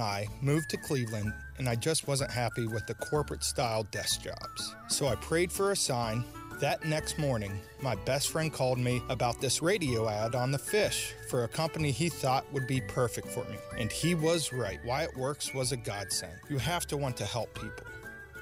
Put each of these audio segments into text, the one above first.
I moved to Cleveland and I just wasn't happy with the corporate style desk jobs. So I prayed for a sign. That next morning, my best friend called me about this radio ad on the fish for a company he thought would be perfect for me. And he was right. Wyatt Works was a godsend. You have to want to help people.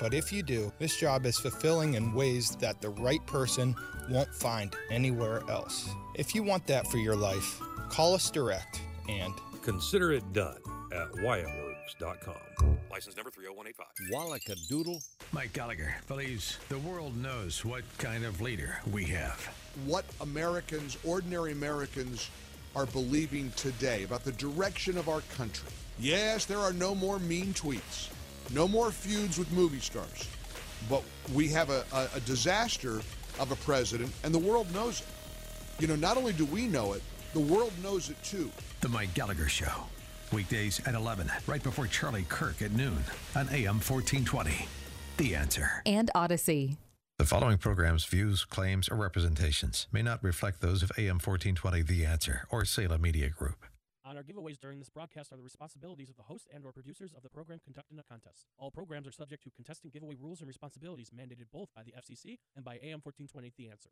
But if you do, this job is fulfilling in ways that the right person won't find anywhere else. If you want that for your life, call us direct and consider it done at wyattworks.com. License number 30185. Wallaca Doodle. Mike Gallagher believes the world knows what kind of leader we have. What Americans, ordinary Americans, are believing today about the direction of our country. Yes, there are no more mean tweets, no more feuds with movie stars, but we have a, a, a disaster of a president, and the world knows it. You know, not only do we know it, the world knows it too. The Mike Gallagher Show. Weekdays at 11, right before Charlie Kirk at noon on AM 1420. The answer. And Odyssey. The following program's views, claims, or representations may not reflect those of AM 1420 The Answer or Salem Media Group. On our giveaways during this broadcast are the responsibilities of the host and or producers of the program conducting the contest. All programs are subject to contestant giveaway rules and responsibilities mandated both by the FCC and by AM 1420 The Answer.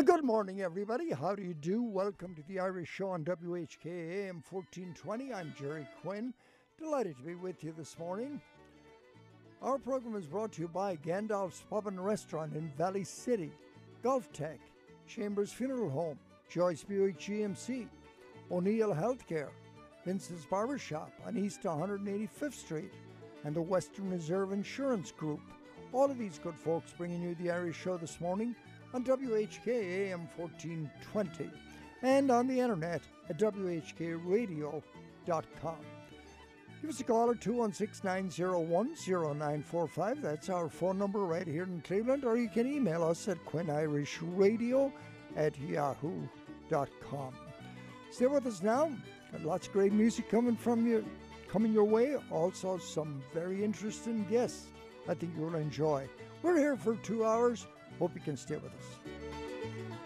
Well, good morning, everybody. How do you do? Welcome to the Irish Show on WHK AM 1420. I'm Jerry Quinn. Delighted to be with you this morning. Our program is brought to you by Gandalf's Pub and Restaurant in Valley City, Golf Tech, Chambers Funeral Home, Joyce Buick GMC, O'Neill Healthcare, Vince's Barbershop on East 185th Street, and the Western Reserve Insurance Group. All of these good folks bringing you the Irish Show this morning on WHK AM 1420 and on the internet at WHKRadio.com. Give us a call at 216 901 0945. That's our phone number right here in Cleveland, or you can email us at QuinnIrishRadio at yahoo.com. Stay with us now. Got lots of great music coming from you, coming your way. Also, some very interesting guests I think you'll enjoy. We're here for two hours. Hope you can stay with us.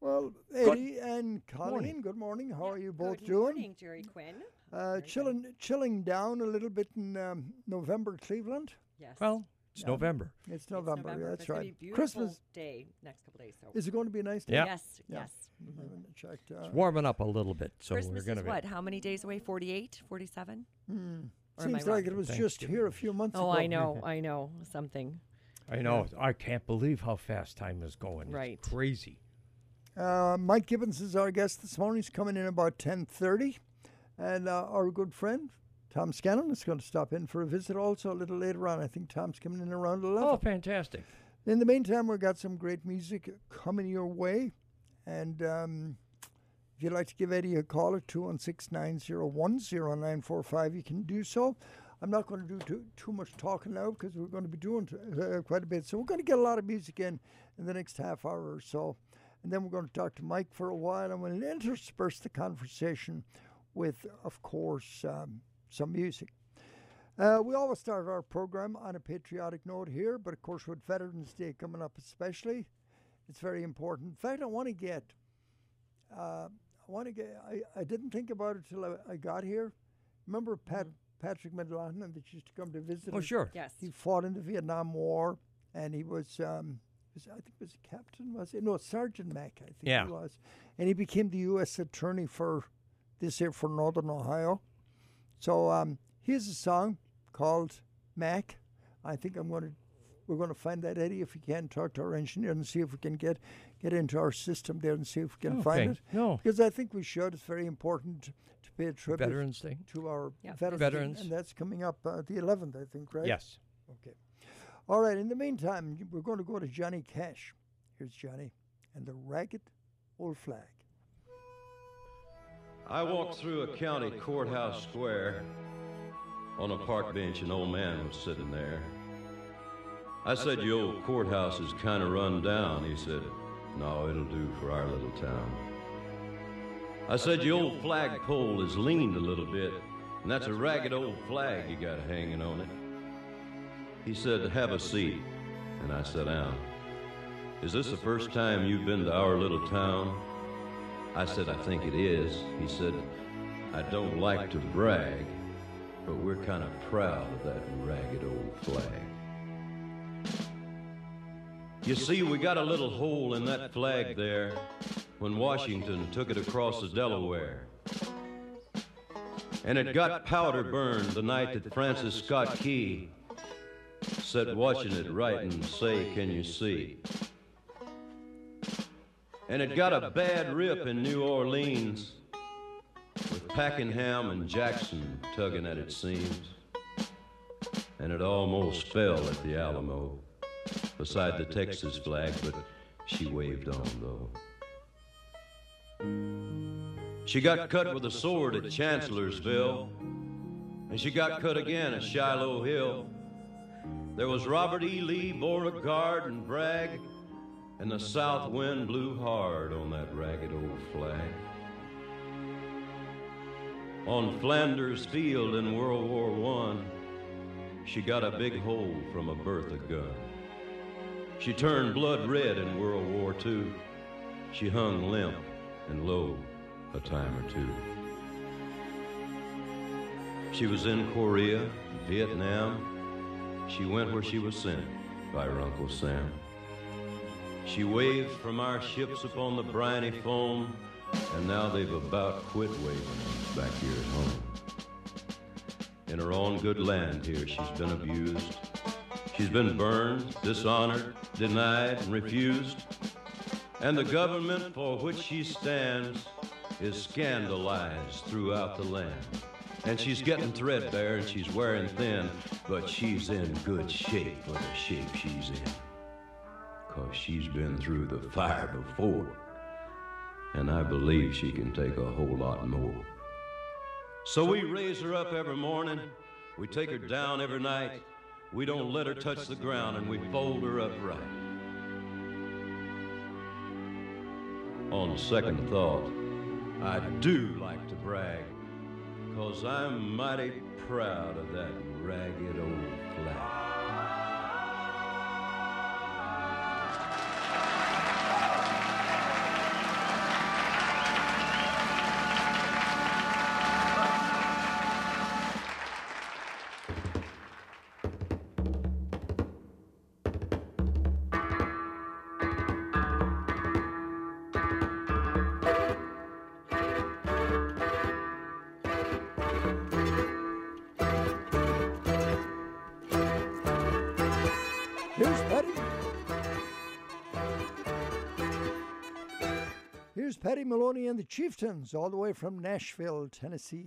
Well, Eddie and Colleen, morning. good morning. How are you both Good doing? Good morning, Jerry Quinn. Uh, Very good. chilling, chilling down a little bit in um, November, Cleveland. Yes. Well, it's Yeah. November. It's It's November. November. That's It's gonna right. be a beautiful Christmas day next couple days. So. is it going to be a nice day? Yeah. Yes. Yeah. Yes. I mhm. haven't checked. Uh, It's warming up a little bit, so Christmas we're going is to what? How many days away? 48, 47? hmm. Or am I Seems like wrong? it was just here a few months ago. Oh. I know. I know. Something. I know. I can't believe how fast time is going. It's Right. crazy. Uh, Mike Gibbons is our guest this morning. He's coming in about 10.30. And uh, our good friend, Tom Scanlon, is going to stop in for a visit also a little later on. I think Tom's coming in around 11. Oh, fantastic. In the meantime, we've got some great music coming your way. And um, if you'd like to give Eddie a call at 216 901 0945, you can do so. I'm not going to do too, too much talking now because we're going to be doing uh, quite a bit. So we're going to get a lot of music in in the next half hour or so. And then we're going to talk to Mike for a while and we'll intersperse the conversation with, of course, um, some music. Uh, we always start our program on a patriotic note here, but of course, with Veterans Day coming up, especially, it's very important. In fact, I want to get uh, I want to get. I, I didn't think about it till I, I got here. Remember Pat Patrick McLaughlin that used to come to visit? Oh, us? sure. Yes. He fought in the Vietnam War, and he was, um, I think, was a captain. Was it? No, Sergeant Mack. I think Yeah. he was, and he became the U.S. Attorney for this here for Northern Ohio. So um, here's a song called Mac. I think I'm going to. We're going to find that Eddie if we can talk to our engineer and see if we can get get into our system there and see if we can find it. No. because I think we should. It's very important to pay a tribute Veterans Day. to our Yeah. veterans, Veterans. and that's coming up uh, the 11th, I think, right? Yes. Okay. All right. In the meantime, we're going to go to Johnny Cash. Here's Johnny and the ragged old flag. I walked through a county courthouse square. On a park bench, an old man was sitting there. I said, Your old courthouse is kind of run down. He said, No, it'll do for our little town. I said, Your old flagpole is leaned a little bit, and that's a ragged old flag you got hanging on it. He said, Have a seat. And I sat down. Is this the first time you've been to our little town? I said, I think it is. He said, I don't like to brag, but we're kind of proud of that ragged old flag. You see, we got a little hole in that flag there when Washington took it across the Delaware. And it got powder burned the night that Francis Scott Key sat watching it write and say, Can you see? And it got a bad rip in New Orleans with Pakenham and Jackson tugging at its seams. And it almost fell at the Alamo beside the Texas flag, but she waved on though. She got cut with a sword at Chancellorsville, and she got cut again at Shiloh Hill. There was Robert E. Lee, Beauregard, and Bragg, and the south wind blew hard on that ragged old flag. On Flanders Field in World War One, she got a big hole from a Bertha gun. She turned blood red in World War II. She hung limp and low a time or two. She was in Korea, Vietnam. She went where she was sent by her Uncle Sam. She waved from our ships upon the briny foam, and now they've about quit waving back here at home. In her own good land here, she's been abused. She's been burned, dishonored, denied, and refused. And the government for which she stands is scandalized throughout the land. And she's getting threadbare and she's wearing thin, but she's in good shape for the shape she's in. Cause she's been through the fire before. And I believe she can take a whole lot more. So we raise her up every morning. We take her down every night. We don't let her touch the ground and we fold her upright. On second thought, I do like to brag, cause I'm mighty proud of that ragged old flag. Moloney and the Chieftains, all the way from Nashville, Tennessee.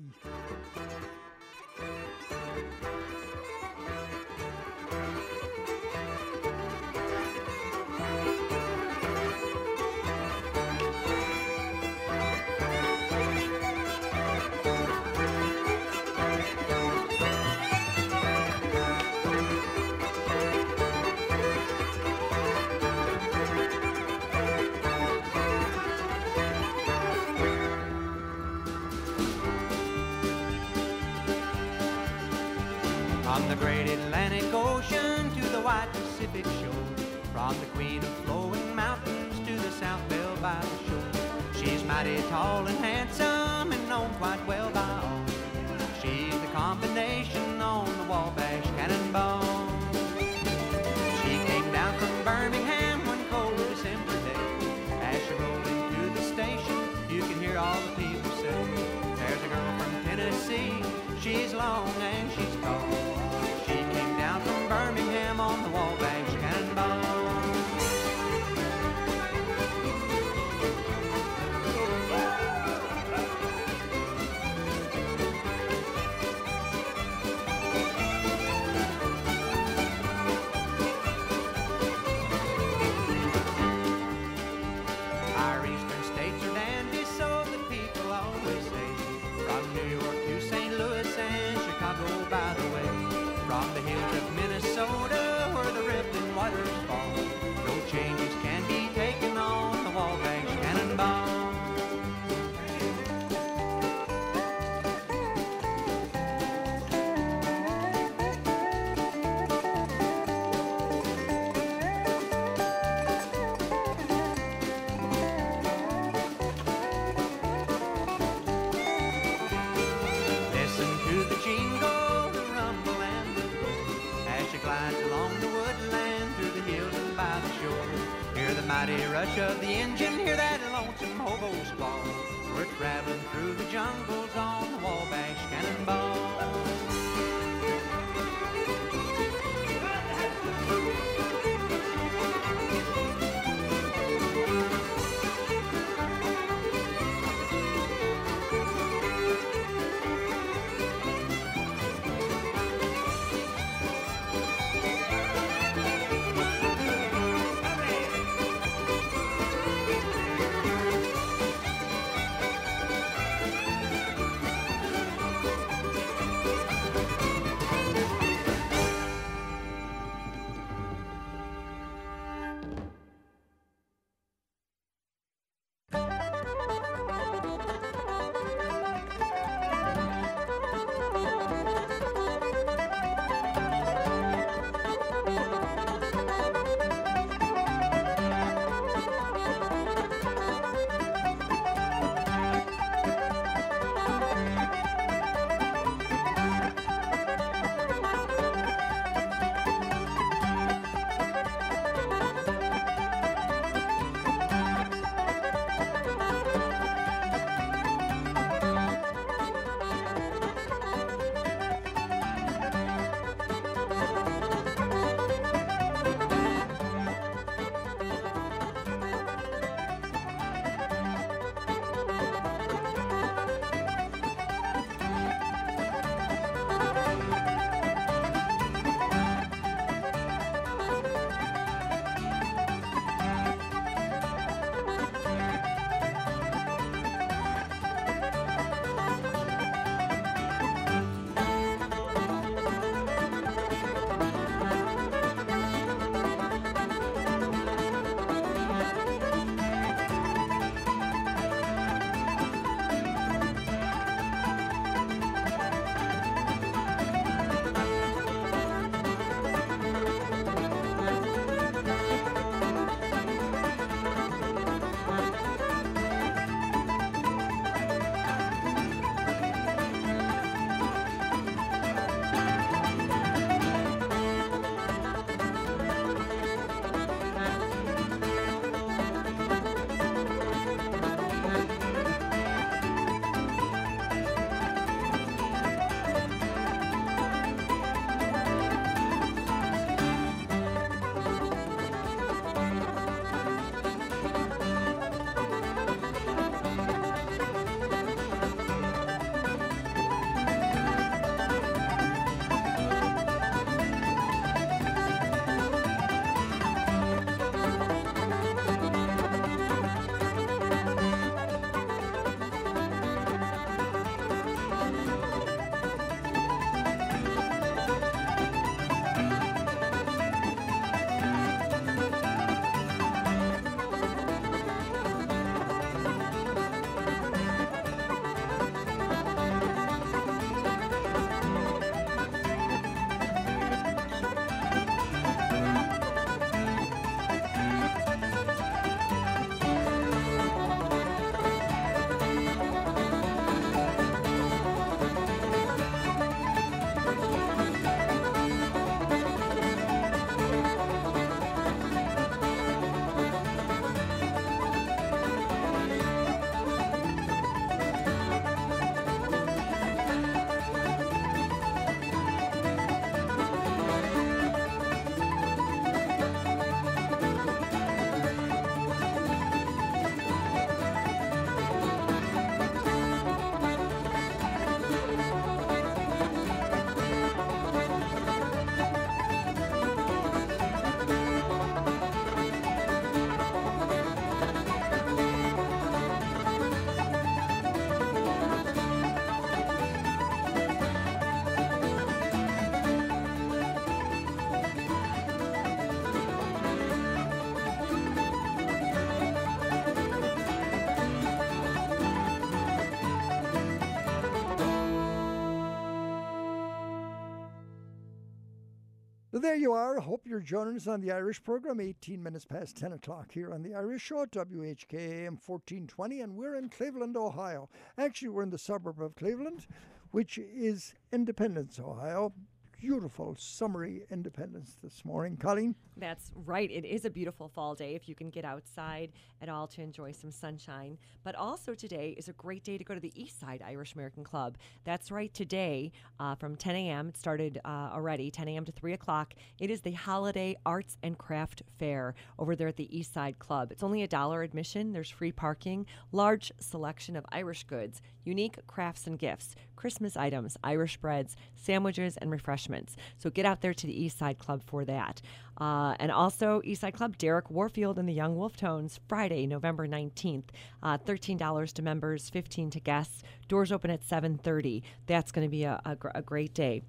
There you are. Hope you're joining us on the Irish program, 18 minutes past 10 o'clock here on the Irish Show at WHKAM 1420, and we're in Cleveland, Ohio. Actually, we're in the suburb of Cleveland, which is Independence, Ohio. Beautiful summery Independence this morning. Colleen? That's right. It is a beautiful fall day if you can get outside at all to enjoy some sunshine. But also today is a great day to go to the East Side Irish American Club. That's right. Today, uh, from 10 a.m., it started uh, already, 10 a.m. to 3 o'clock. It is the Holiday Arts and Craft Fair over there at the East Side Club. It's only a dollar admission. There's free parking, large selection of Irish goods, unique crafts and gifts, Christmas items, Irish breads, sandwiches, and refreshments. So get out there to the East Side Club for that. Uh, and also Eastside Club, Derek Warfield and the Young Wolf Tones, Friday, November 19th. Uh, $13 to members, 15 to guests. Doors open at 7.30. That's going to be a, a, gr- a great day.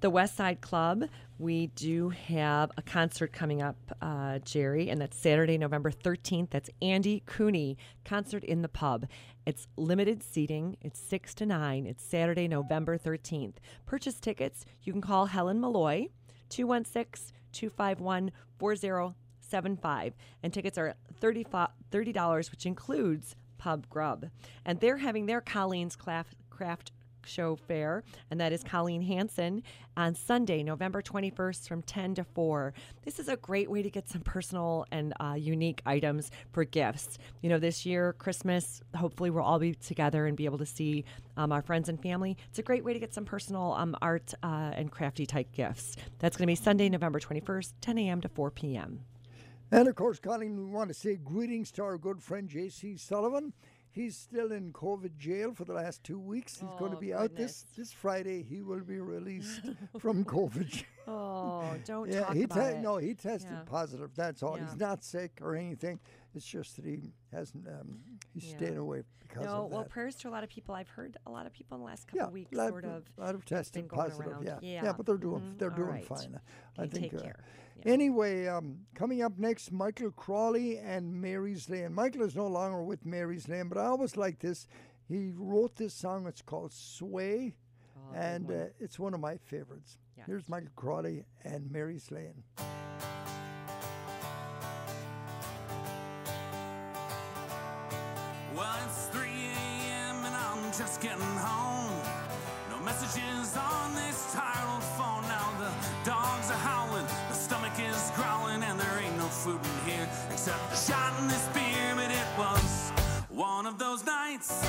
The West Side Club, we do have a concert coming up, uh, Jerry, and that's Saturday, November 13th. That's Andy Cooney, concert in the pub. It's limited seating. It's 6 to 9. It's Saturday, November 13th. Purchase tickets. You can call Helen Malloy, 216 251 4075. And tickets are $30, which includes pub grub. And they're having their Colleen's Craft, craft Show Fair, and that is Colleen Hanson on Sunday, November 21st from 10 to 4. This is a great way to get some personal and uh, unique items for gifts. You know, this year, Christmas, hopefully we'll all be together and be able to see um, our friends and family. It's a great way to get some personal um, art uh, and crafty type gifts. That's going to be Sunday, November 21st, 10 a.m. to 4 p.m. And of course, Colleen, we want to say greetings to our good friend J.C. Sullivan. He's still in COVID jail for the last two weeks. He's Oh, going to be out this this Friday. He will be released from COVID. jail. Oh, don't yeah, talk he about it. no, he tested Yeah. positive. That's all. He's not sick or anything. It's just that he hasn't. Um, he's Yeah. staying away because no, of well, prayers to a lot of people. I've heard a lot of people in the last couple yeah, of weeks lot, sort of. a lot of it's been tested going positive. around. Yeah. yeah, but they're doing Mhm. they're All doing right. fine. I think. uh, care. Anyway, um, coming up next, Michael Crawley and Mary's Lane. Michael is no longer with Mary's Lane, but I always like this. He wrote this song. It's called Sway, Oh, and uh, it's one of my favorites. Here's Michael Crawley and Mary's Lane. Well, it's 3 a.m. and I'm just getting home. No messages on this tired old phone. Now the dogs are howling, the stomach is growling, and there ain't no food in here except a shot in this beer. But it was one of those nights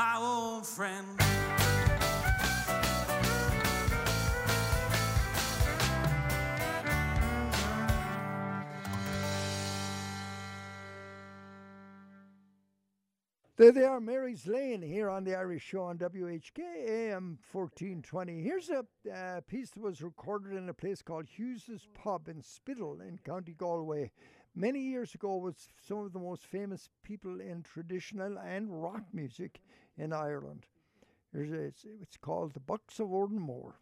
my old friend. There they are, Mary's Lane here on the Irish Show on WHK AM 1420. Here's a uh, piece that was recorded in a place called Hughes's Pub in Spiddal in County Galway. Many years ago was some of the most famous people in traditional and rock music in Ireland. It's, called The Bucks of Oranmore.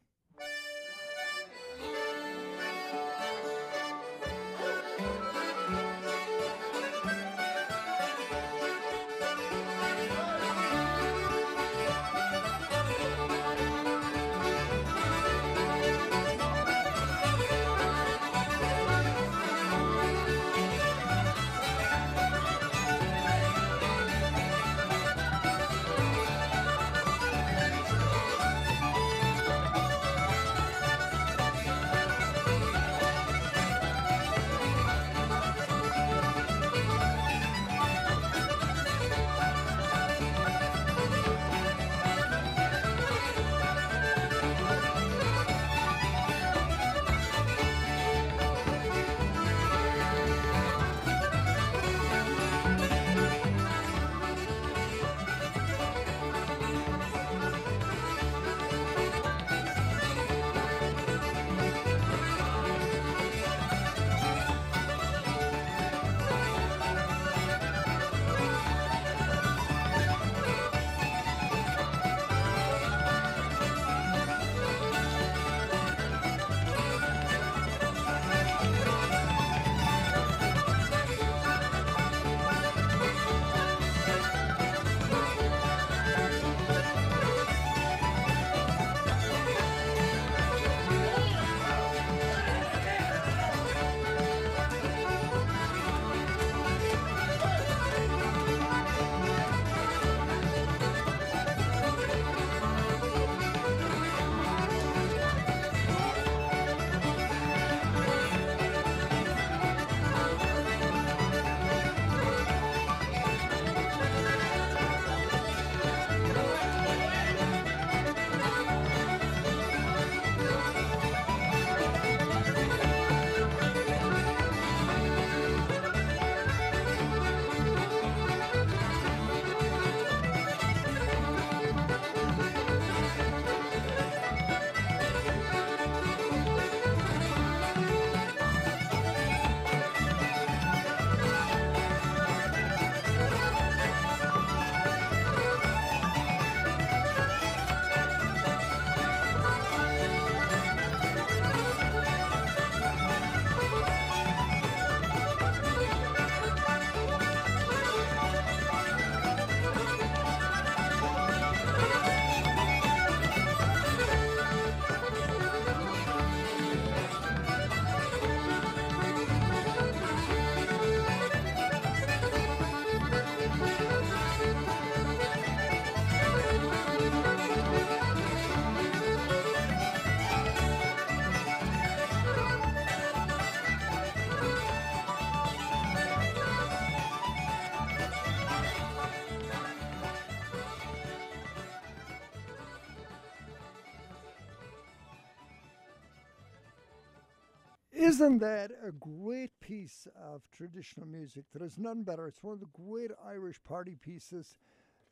Isn't that a great piece of traditional music? There is none better. It's one of the great Irish party pieces.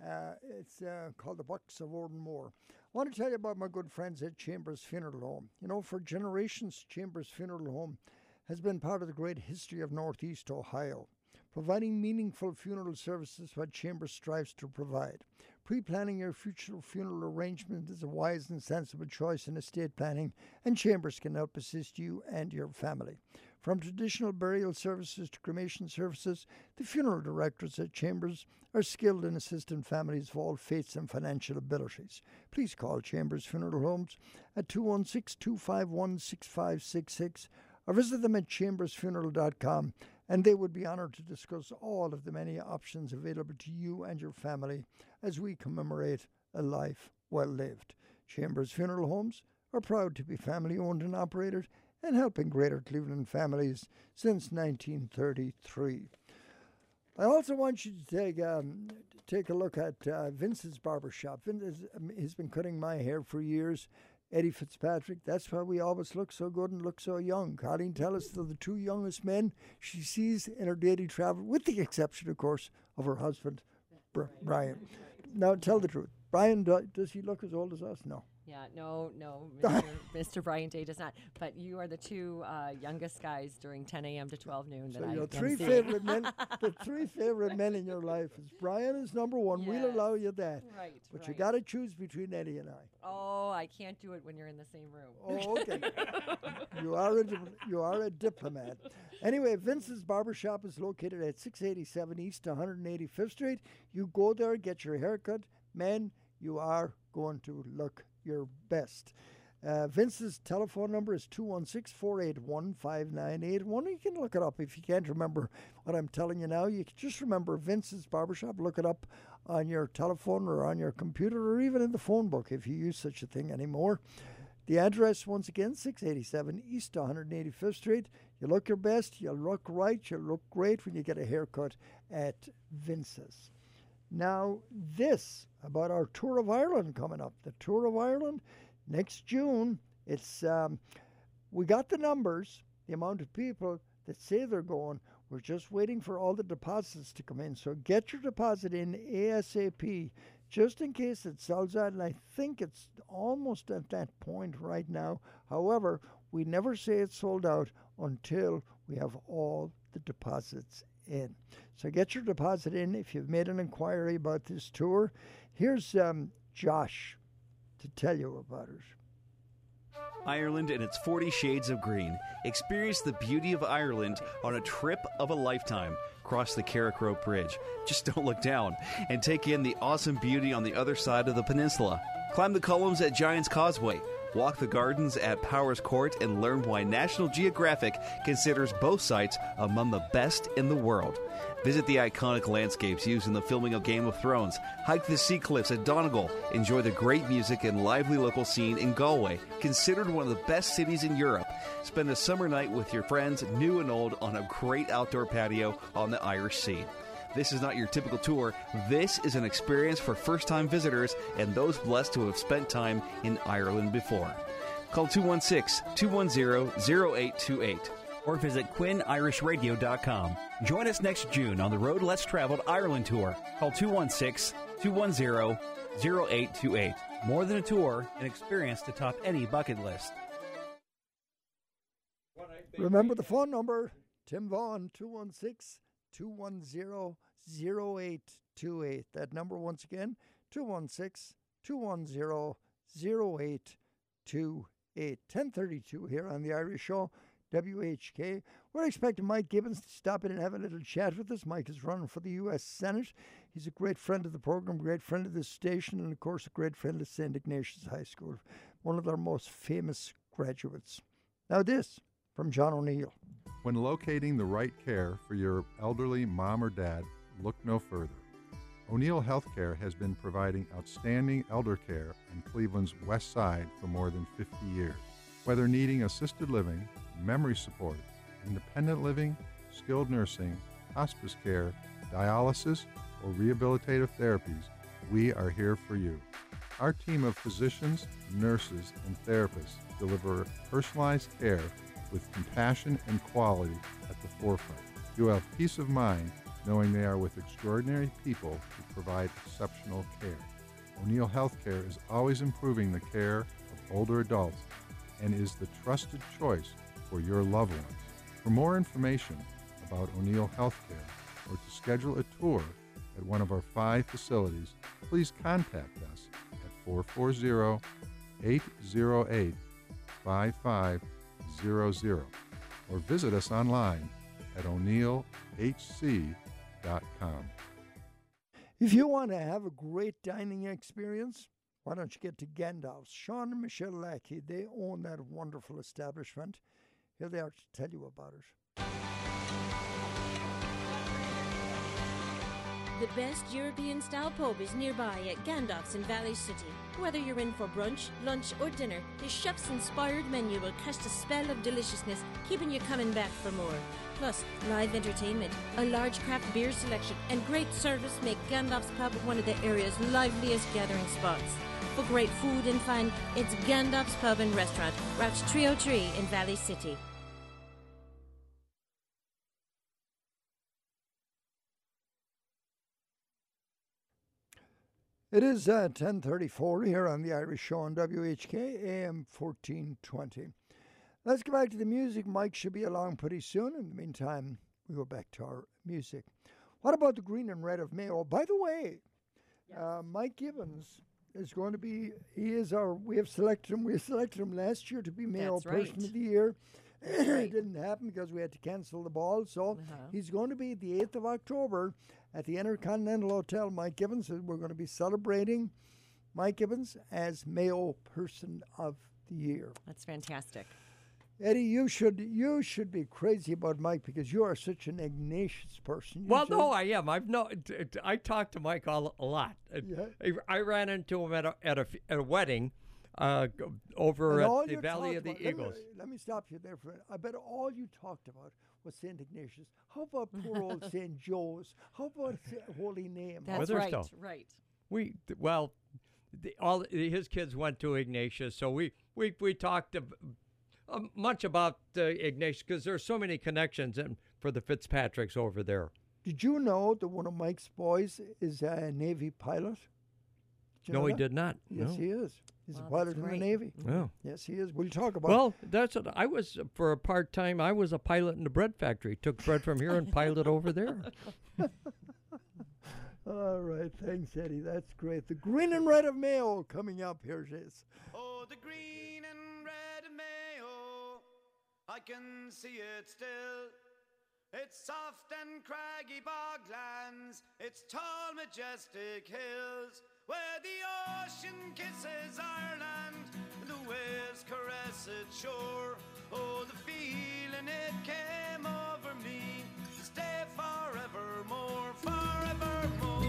Uh, it's uh, called The Bucks of Oranmore. I want to tell you about my good friends at Chambers Funeral Home. You know, for generations, Chambers Funeral Home has been part of the great history of Northeast Ohio, providing meaningful funeral services what Chambers strives to provide. Pre planning your future funeral arrangement is a wise and sensible choice in estate planning, and Chambers can help assist you and your family. From traditional burial services to cremation services, the funeral directors at Chambers are skilled in assisting families of all faiths and financial abilities. Please call Chambers Funeral Homes at 216 251 6566 or visit them at chambersfuneral.com and they would be honoured to discuss all of the many options available to you and your family as we commemorate a life well lived. Chambers Funeral Homes are proud to be family owned and operated and helping Greater Cleveland families since 1933. I also want you to take um, take a look at uh, Vince's barber shop. Vince has, um, he's been cutting my hair for years. Eddie Fitzpatrick. That's why we always look so good and look so young. Colleen tells us they're the two youngest men she sees in her daily travel, with the exception, of course, of her husband, Brian. Now, tell the truth. Brian, does he look as old as us? No. Yeah, no, no, Mr. Mr. Brian Day does not. But you are the two uh, youngest guys during 10 a.m. to 12 noon that So I your can three favorite men, the three favorite men in your life is Brian is number one. We'll allow you that. Right, But you right. got to choose between Eddie and I. Oh, I can't do it when you're in the same room. Oh, okay. you are a you are a diplomat. Anyway, Vince's barbershop is located at 687 East 185th Street. You go there, get your haircut. Man, you are going to look your best. Uh, Vince's telephone number is 216 481 5981. You can look it up if you can't remember what I'm telling you now. You can just remember Vince's Barbershop. Look it up on your telephone or on your computer or even in the phone book if you use such a thing anymore. The address, once again, 687 East 185th Street. You look your best, you look right, you look great when you get a haircut at Vince's. Now, this about our Tour of Ireland coming up. The Tour of Ireland next June. It's um, we got the numbers, the amount of people that say they're going. We're just waiting for all the deposits to come in. So get your deposit in ASAP, just in case it sells out. And I think it's almost at that point right now. However, we never say it's sold out until we have all the deposits in. So get your deposit in if you've made an inquiry about this tour. Here's um, Josh to tell you about it. Ireland and its 40 shades of green. Experience the beauty of Ireland on a trip of a lifetime. Cross the Carrick Rope Bridge. Just don't look down and take in the awesome beauty on the other side of the peninsula. Climb the columns at Giant's Causeway. Walk the gardens at Powerscourt and learn why National Geographic considers both sites among the best in the world. Visit the iconic landscapes used in the filming of Game of Thrones. Hike the sea cliffs at Donegal. Enjoy the great music and lively local scene in Galway, considered one of the best cities in Europe. Spend a summer night with your friends, new and old, on a great outdoor patio on the Irish Sea. This is not your typical tour. This is an experience for first time visitors and those blessed to have spent time in Ireland before. Call 216 210 0828 or visit QuinnIrishRadio.com. Join us next June on the Road Less Traveled Ireland Tour. Call 216 210 0828. More than a tour, an experience to top any bucket list. Remember the phone number Tim Vaughn, 216 210 0828. That number, once again, 216 210 0828. 1032 here on the Irish Show, WHK. We're expecting Mike Gibbons to stop in and have a little chat with us. Mike is running for the U.S. Senate. He's a great friend of the program, great friend of this station, and of course, a great friend of St. Ignatius High School, one of their most famous graduates. Now, this from John O'Neill. When locating the right care for your elderly mom or dad, look no further. O'Neill Healthcare has been providing outstanding elder care in Cleveland's West Side for more than 50 years. Whether needing assisted living, memory support, independent living, skilled nursing, hospice care, dialysis, or rehabilitative therapies, we are here for you. Our team of physicians, nurses, and therapists deliver personalized care with compassion and quality at the forefront. You have peace of mind knowing they are with extraordinary people who provide exceptional care. O'Neill Healthcare is always improving the care of older adults and is the trusted choice for your loved ones. For more information about O'Neill Healthcare or to schedule a tour at one of our five facilities, please contact us at 440 808 5500 or visit us online at If you want to have a great dining experience, why don't you get to Gandalf's? Sean and Michelle Lackey, they own that wonderful establishment. Here they are to tell you about it. The best European style pub is nearby at Gandalf's in Valley City. Whether you're in for brunch, lunch, or dinner, the chef's inspired menu will cast a spell of deliciousness, keeping you coming back for more. Plus, live entertainment, a large craft beer selection, and great service make Gandalf's Pub one of the area's liveliest gathering spots. For great food and fun, it's Gandalf's Pub and Restaurant, Route 303 in Valley City. It is uh, 1034 here on the Irish Show on WHK AM 1420. Let's go back to the music. Mike should be along pretty soon. In the meantime, we go back to our music. What about the green and red of Mayo? By the way, uh, Mike Gibbons is going to be, he is our, we have selected him, we selected him last year to be Mayo That's Person right. of the Year. That's it right. didn't happen because we had to cancel the ball. So Uh-huh. he's going to be the 8th of October at the Intercontinental Hotel. Mike Gibbons, and we're going to be celebrating Mike Gibbons as Mayo Person of the Year. That's fantastic. Eddie, you should you should be crazy about Mike because you are such an Ignatius person. You Well, should- no, I am. I've no. t- t- I talk to Mike all, a lot. Uh, Yeah. I, I ran into him at a at a, f- at a wedding uh, over And at the Valley of the about- let me- Eagles. Let me, stop you there for a minute. I bet all you talked about was Saint Ignatius. How about poor old Saint Joe's? How about Sa- holy name? That's Weatherstone. right, right. We th- well, the, all his kids went to Ignatius, so we we we talked ab- uh, much about uh, Ignatius because there's so many connections and for the Fitzpatricks over there. Did you know that one of Mike's boys is a Navy pilot? No, know he that? did not. Yes, No. he is. He's Wow, a pilot that's in the. Navy. Wow. Yes, he is. We'll talk about Well, that's what I was for a part time. I was a pilot in the bread factory. Took bread from here and pilot over there. All right, thanks, Eddie. That's great. The green and red of Mayo coming up. Here it is. Oh, the green and red of Mayo, I can see it still. It's soft and craggy boglands, it's tall, majestic hills, where the ocean kisses Ireland, and the waves caress its shore. Oh, the feeling it came over me, to stay forevermore, forevermore.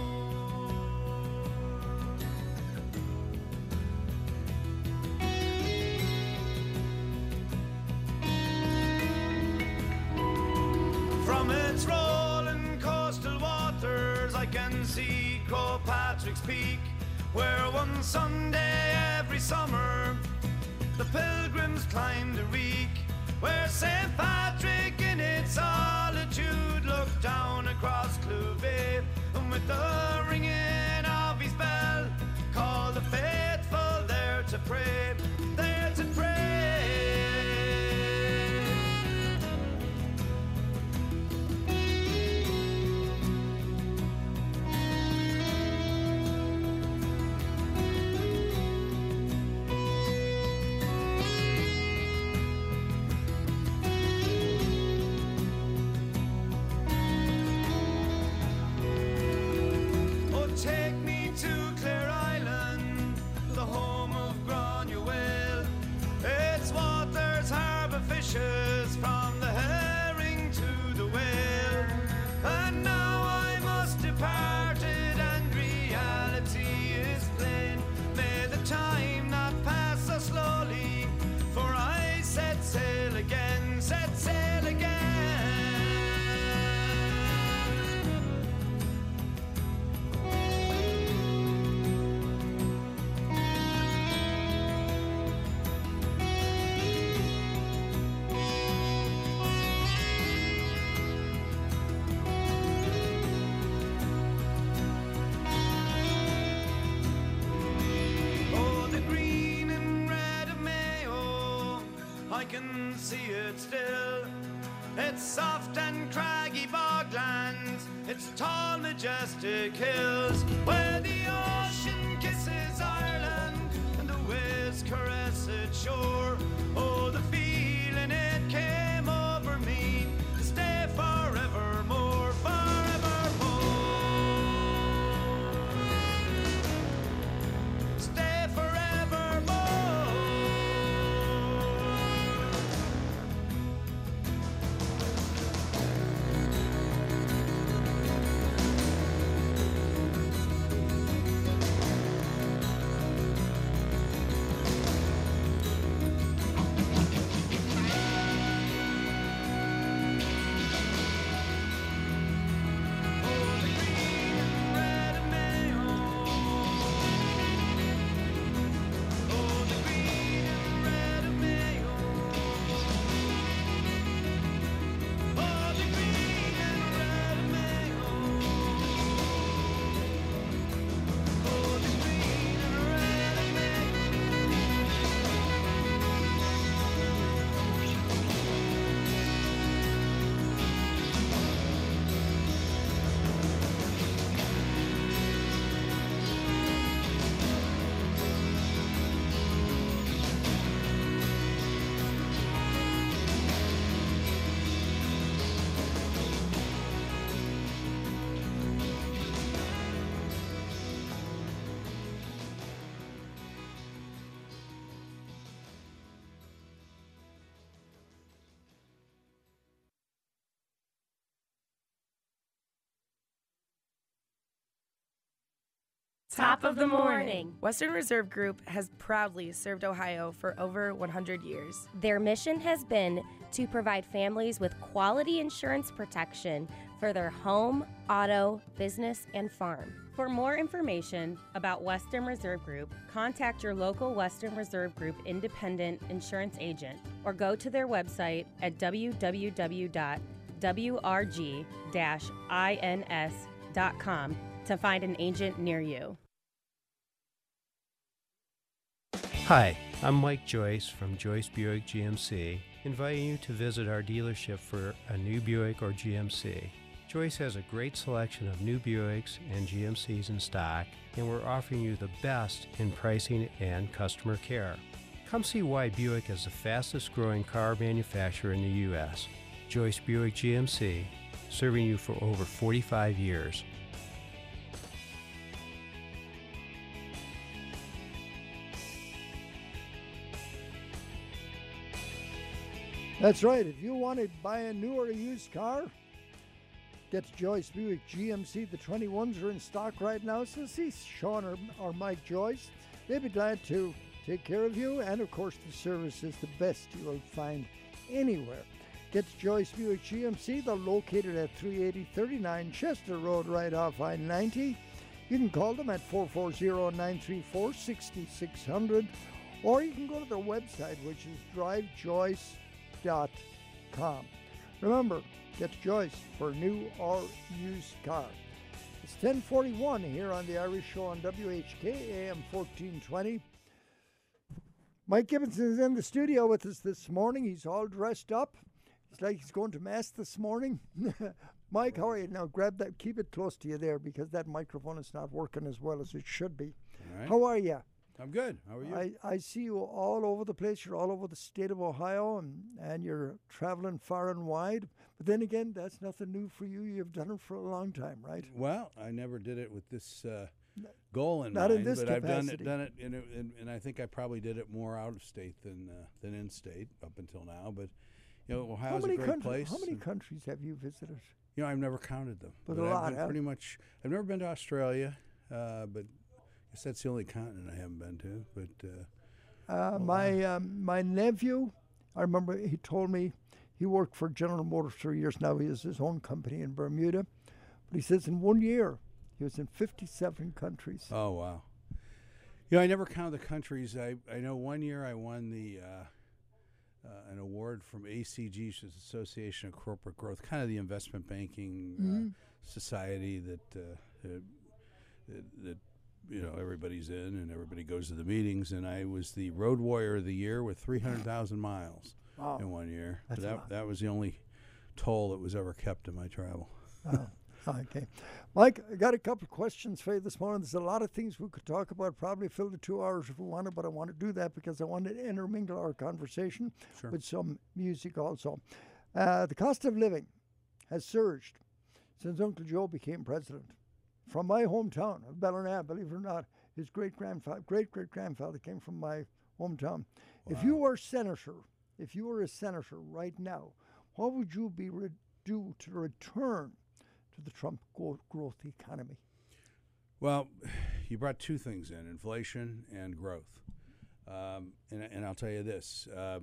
From its rolling coastal waters, I can see Patrick's Peak, where one Sunday every summer the pilgrims climb the reek, where St. Patrick in its solitude looked down across Clew Bay, and with the ringing of his bell, called the faithful there to pray, harbour see it still. It's soft and craggy boglands, it's tall, majestic hills, where the ocean kisses Ireland and the waves caress its shore. Oh, Top of the morning. Western Reserve Group has proudly served Ohio for over 100 years. Their mission has been to provide families with quality insurance protection for their home, auto, business, and farm. For more information about Western Reserve Group, contact your local Western Reserve Group independent insurance agent or go to their website at www.wrg-ins.com to find an agent near you. Hi, I'm Mike Joyce from Joyce Buick GMC, inviting you to visit our dealership for a new Buick or GMC. Joyce has a great selection of new Buicks and GMCs in stock, and we're offering you the best in pricing and customer care. Come see why Buick is the fastest growing car manufacturer in the U.S. Joyce Buick GMC, serving you for over 45 years. That's right. If you want to buy a new or a used car, get to Joyce Buick GMC. The 21s are in stock right now. So see Sean or, or Mike Joyce. They'd be glad to take care of you. And of course, the service is the best you will find anywhere. Get to Joyce Buick GMC. They're located at 38039 Chester Road, right off I 90. You can call them at 440 934 6600, or you can go to their website, which is drivejoyce.com. Remember, get to Joyce for a new or used car. It's 1041 here on the Irish Show on WHK AM 1420. Mike Gibbons is in the studio with us this morning. He's all dressed up. It's like he's going to mass this morning. Mike, how are you? Now grab that, keep it close to you there because that microphone is not working as well as it should be. Right. How are you? I'm good. How are you? I, I see you all over the place. You're all over the state of Ohio and, and you're traveling far and wide. But then again, that's nothing new for you. You've done it for a long time, right? well, I never did it with this uh, goal in not in this but I've done it, done it, in a, and, and I think I probably did it more out of state than uh, than in state up until now. But you know, Ohio's a great countries? place. How many countries have you visited? You know, I've never counted them, But a I've lot, pretty much. I've never been to Australia, uh, but guess that's the only continent I haven't been to. But uh, Uh, my um, my nephew, I remember he told me he worked for General Motors for years now. He has his own company in Bermuda, but he says in one year he was in 57 countries. Oh wow! You know, I never count the countries. I I know one year I won the uh, uh, an award from ACG, which is Association of Corporate Growth, kind of the investment banking uh, society that, uh, that that that you know everybody's in and everybody goes to the meetings. And I was the Road Warrior of the Year with three hundred thousand miles Wow. in one year. That's that that was the only toll that was ever kept in my travel. Oh, okay. Mike, I got a couple of questions for you this morning. There's a lot of things we could talk about, probably fill the two hours if we wanted, but I want to do that because I want to intermingle our conversation Sure. with some music also. Uh, the cost of living has surged since Uncle Joe became president. From my hometown of Ballina, believe it or not, his great grandfather, great great grandfather came from my hometown. If you were senator, if you were a senator right now, what would you be re- do to return to the Trump go- growth economy? Well, you brought two things in: inflation and growth. Um, and, and I'll tell you this: uh,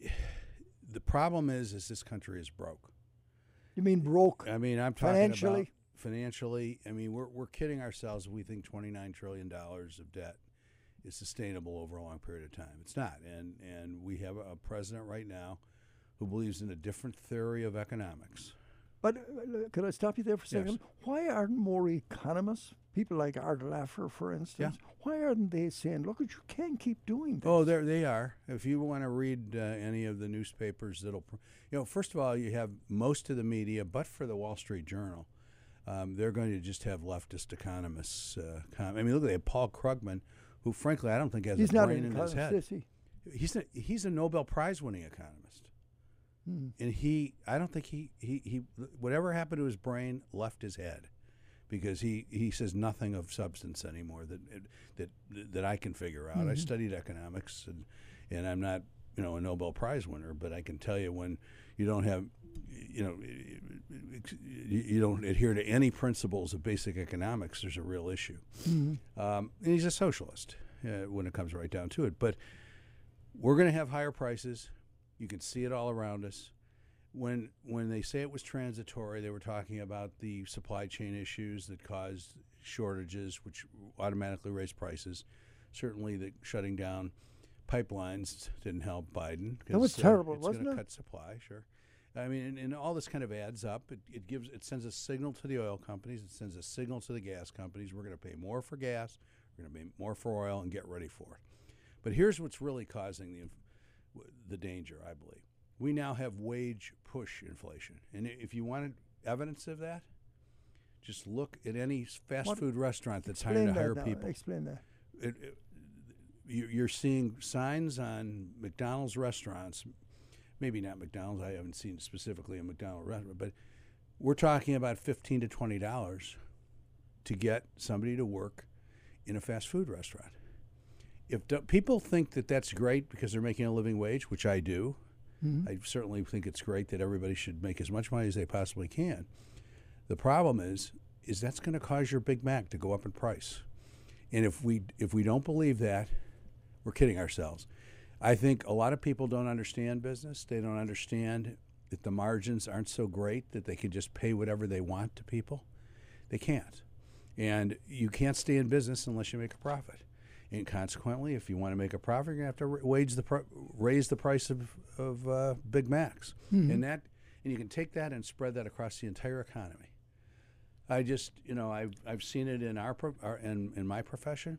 the problem is, is this country is broke. You mean broke? I mean, I'm talking Financially? about financially. I mean, we're we're kidding ourselves. if We think 29 trillion dollars of debt is sustainable over a long period of time. It's not, and and we have a president right now who believes in a different theory of economics. But uh, could I stop you there for a Yes. second? Why aren't more economists, people like Art Laffer, for instance, why aren't they saying, look, you can't keep doing this? Oh, there they are. If you want to read uh, any of the newspapers, that'll, you know, first of all, you have most of the media, but for the Wall Street Journal, um, they're going to just have leftist economists. Uh, com- I mean, look, they have Paul Krugman, who, frankly, I don't think has He's a brain in his head. is he? He's a he's a Nobel Prize winning economist, Hmm. and he I don't think he, he he whatever happened to his brain left his head, because he, he says nothing of substance anymore that that that I can figure out. I Mhm. studied economics and and I'm not you know, a Nobel Prize winner, but I can tell you when you don't have, you know, you don't adhere to any principles of basic economics, there's a real issue. Mhm. Um, and he's a socialist uh, when it comes right down to it. But we're going to have higher prices. You can see it all around us. When when they say it was transitory, they were talking about the supply chain issues that caused shortages, which automatically raised prices. Certainly, the shutting down pipelines didn't help Biden. That was terrible, it's wasn't gonna it? cut supply, sure. I mean, and, and all this kind of adds up. It, it gives, it sends a signal to the oil companies. It sends a signal to the gas companies. We're going to pay more for gas. We're going to pay more for oil, and get ready for it. But here's what's really causing the the danger, I believe. We now have wage push inflation, and if you wanted evidence of that, just look at any fast What- food restaurant that's Explain hiring to hire now. people. Explain that. It, it, you're seeing signs on McDonald's restaurants, maybe not McDonald's. I haven't seen specifically a McDonald's restaurant, but we're talking about fifteen to twenty dollars to get somebody to work in a fast food restaurant. If do, people think that that's great because they're making a living wage, which I do, Mhm. I certainly think it's great that everybody should make as much money as they possibly can. The problem is, is that's going to cause your Big Mac to go up in price. And if we if we don't believe that, we're kidding ourselves. I think a lot of people don't understand business. They don't understand that the margins aren't so great that they can just pay whatever they want to people. They can't. And you can't stay in business unless you make a profit. And consequently, if you want to make a profit, you're going to have to wage the raise the price of, of uh, Big Macs. Mhm. And that and you can take that and spread that across the entire economy. I just, you know, I've, I've seen it in our, pro- our in, in my profession.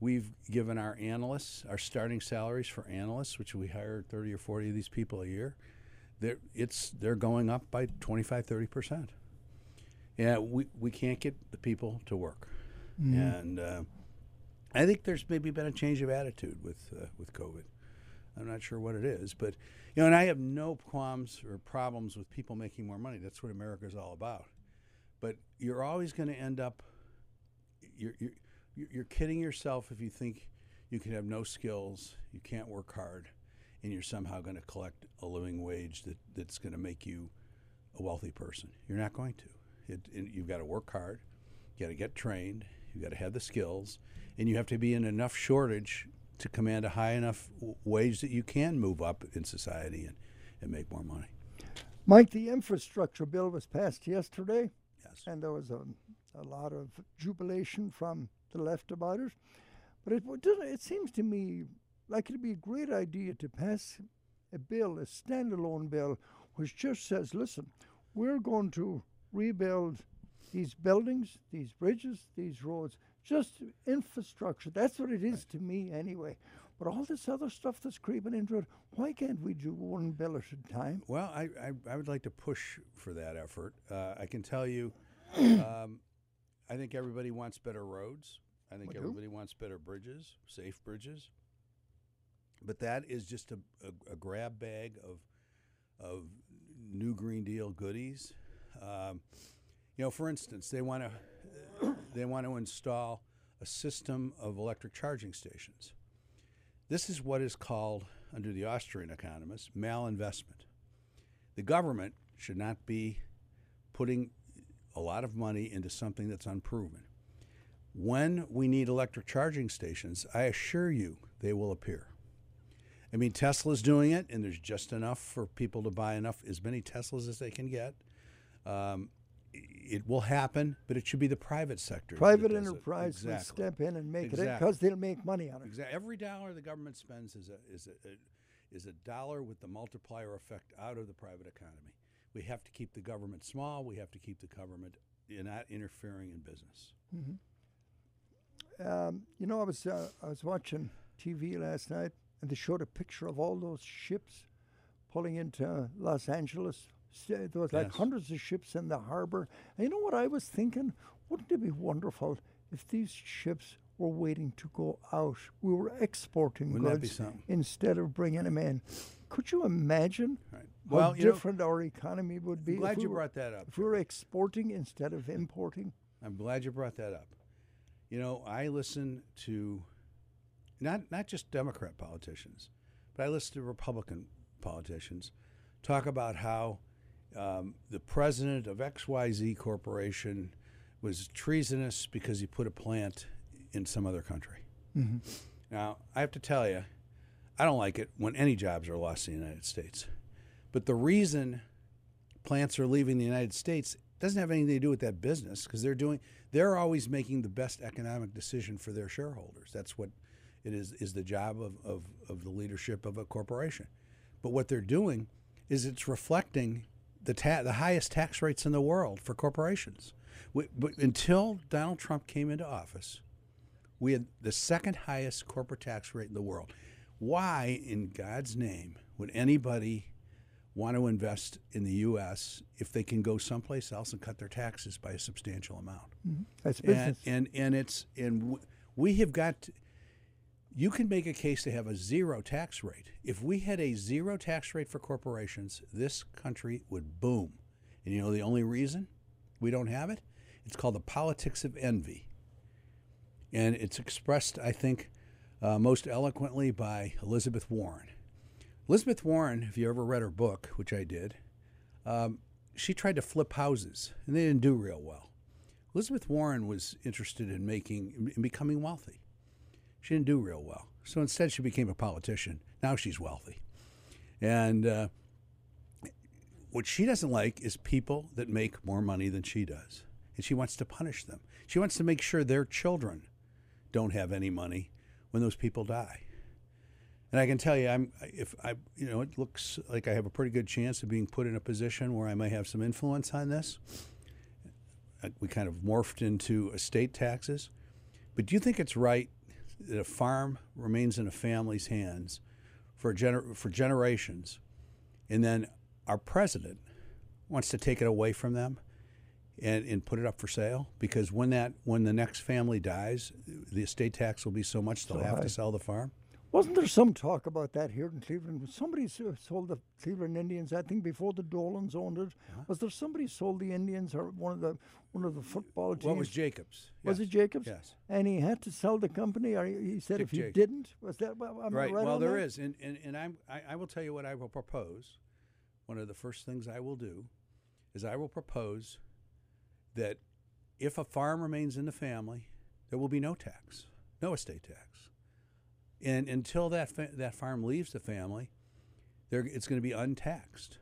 We've given our analysts our starting salaries for analysts, which we hire 30 or 40 of these people a year. They're, it's, they're going up by 25, 30 percent. Yeah, we, we can't get the people to work. Mhm. And uh, I think there's maybe been a change of attitude with, uh, with COVID. I'm not sure what it is, but you know, and I have no qualms or problems with people making more money. That's what America's all about. But you're always going to end up you're, you're you're kidding yourself if you think you can have no skills, you can't work hard, and you're somehow going to collect a living wage that, that's going to make you a wealthy person. You're not going to. It, it, you've got to work hard. You got to get trained. You got to have the skills, and you have to be in enough shortage to command a high enough w- wage that you can move up in society and, and make more money. Mike, the infrastructure bill was passed yesterday. Yes. And there was a, a lot of jubilation from the left about it. But it, it seems to me like it'd be a great idea to pass a bill, a standalone bill, which just says, listen, we're going to rebuild these buildings, these bridges, these roads, just infrastructure. That's what it is to me anyway. But all this other stuff that's creeping into it, why can't we do one bill at a time? Well, I, I, I would like to push for that effort. Uh, I can tell you, um, I think everybody wants better roads. I think We do. everybody wants better bridges, safe bridges. But that is just a, a, a grab bag of of new Green Deal goodies. Um, you know, for instance, they want to they want to install a system of electric charging stations. This is what is called, under the Austrian economists, malinvestment. The government should not be putting a lot of money into something that's unproven. When we need electric charging stations, I assure you they will appear. I mean, Tesla's doing it, and there's just enough for people to buy enough, as many Teslas as they can get. Um, it will happen, but it should be the private sector. Private enterprise will Exactly. step in and make it because they'll make money on it. Exactly. Every dollar the government spends is a is a, a is a dollar with the multiplier effect out of the private economy. We have to keep the government small. We have to keep the government not interfering in business. hmm Um, you know, I was uh, I was watching TV last night, and they showed a picture of all those ships pulling into Los Angeles. There was like Yes. hundreds of ships in the harbor. And you know what I was thinking? Wouldn't it be wonderful if these ships were waiting to go out? We were exporting Wouldn't goods instead of bringing them in. Could you imagine how Well, you know- different our economy would be? I'm glad if we were- brought that up. If we were exporting instead of importing. I'm glad you brought that up. You know, I listen to not not just Democrat politicians, but I listen to Republican politicians talk about how um, the president of XYZ Corporation was treasonous because he put a plant in some other country. Mhm. Now, I have to tell you, I don't like it when any jobs are lost in the United States. But the reason plants are leaving the United States doesn't have anything to do with that business because they're doing they're always making the best economic decision for their shareholders. That's what it is is the job of, of, of the leadership of a corporation. But what they're doing is it's reflecting the ta- the highest tax rates in the world for corporations. We, but until Donald Trump came into office, we had the second highest corporate tax rate in the world. Why, in God's name, would anybody want to invest in the U.S. if they can go someplace else and cut their taxes by a substantial amount? Mhm. That's And, business. and and it's and we have got. to- you can make a case to have a zero tax rate. If we had a zero tax rate for corporations, this country would boom. And you know the only reason we don't have it? It's called the politics of envy. And it's expressed, I think, uh, most eloquently by Elizabeth Warren. Elizabeth Warren, if you ever read her book, which I did, um, she tried to flip houses, and they didn't do real well. Elizabeth Warren was interested in making in becoming wealthy. She didn't do real well, so instead she became a politician. Now she's wealthy, and uh, what she doesn't like is people that make more money than she does, and she wants to punish them. She wants to make sure their children don't have any money when those people die. And I can tell you, I'm if I, you know, it looks like I have a pretty good chance of being put in a position where I might have some influence on this. Uh, We kind of morphed into estate taxes, but do you think it's right that a farm remains in a family's hands for gener- for generations, and then our president wants to take it away from them and, and put it up for sale because when that when the next family dies, the estate tax will be so much they'll So have high. to sell the farm. Wasn't there some talk about that here in Cleveland? Somebody sold the Cleveland Indians, I think, before the Dolans owned it. Uh-huh. Was there somebody sold the Indians or one of the one of the football teams? What was Jacobs? Was Yes. it Jacobs? Yes. And he had to sell the company, or he he said Dick if he Jacobs. didn't, was that well, am right. right? Well, there that? is, and, and, and I'm, I, I will tell you what I will propose. One of the first things I will do is I will propose that if a farm remains in the family, there will be no tax, no estate tax, and until that fa- that farm leaves the family, it's going to be untaxed.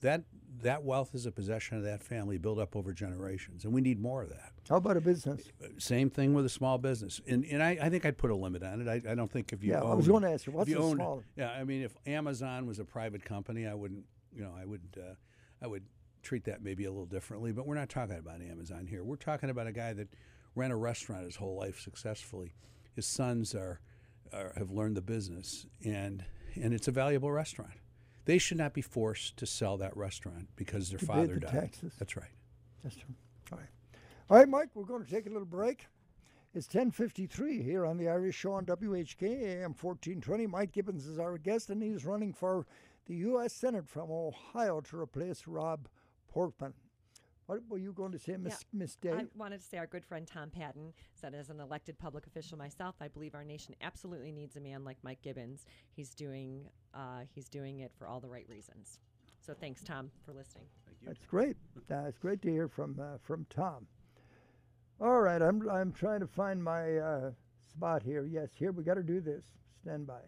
That that wealth is a possession of that family built up over generations, and we need more of that. How about a business? Same thing with a small business, and and I, I think I'd put a limit on it. I, I don't think if you Yeah, I owned, was gonna ask you, what's you a owned- small- Yeah, I mean, if Amazon was a private company, I wouldn't, you know, I would, uh, I would treat that maybe a little differently. But we're not talking about Amazon here. We're talking about a guy that ran a restaurant his whole life successfully. His sons are, are have learned the business, and and it's a valuable restaurant. They should not be forced to sell that restaurant because their To father the died. taxes. That's right. That's true. All right. All right, Mike, we're going to take a little break. It's 1053 here on the Irish Show on WHK AM 1420. Mike Gibbons is our guest, and he's running for the U.S. Senate from Ohio to replace Rob Portman. What were you going to say, Miss Yeah, Miss Day? I wanted to say our good friend Tom Patton said, as an elected public official myself, I believe our nation absolutely needs a man like Mike Gibbons. He's doing uh, he's doing it for all the right reasons. So thanks, Tom, for listening. Thank you. That's great. That's great to hear from uh, from Tom. All right, I'm I'm trying to find my uh, spot here. Yes, here we got to do this. Stand by.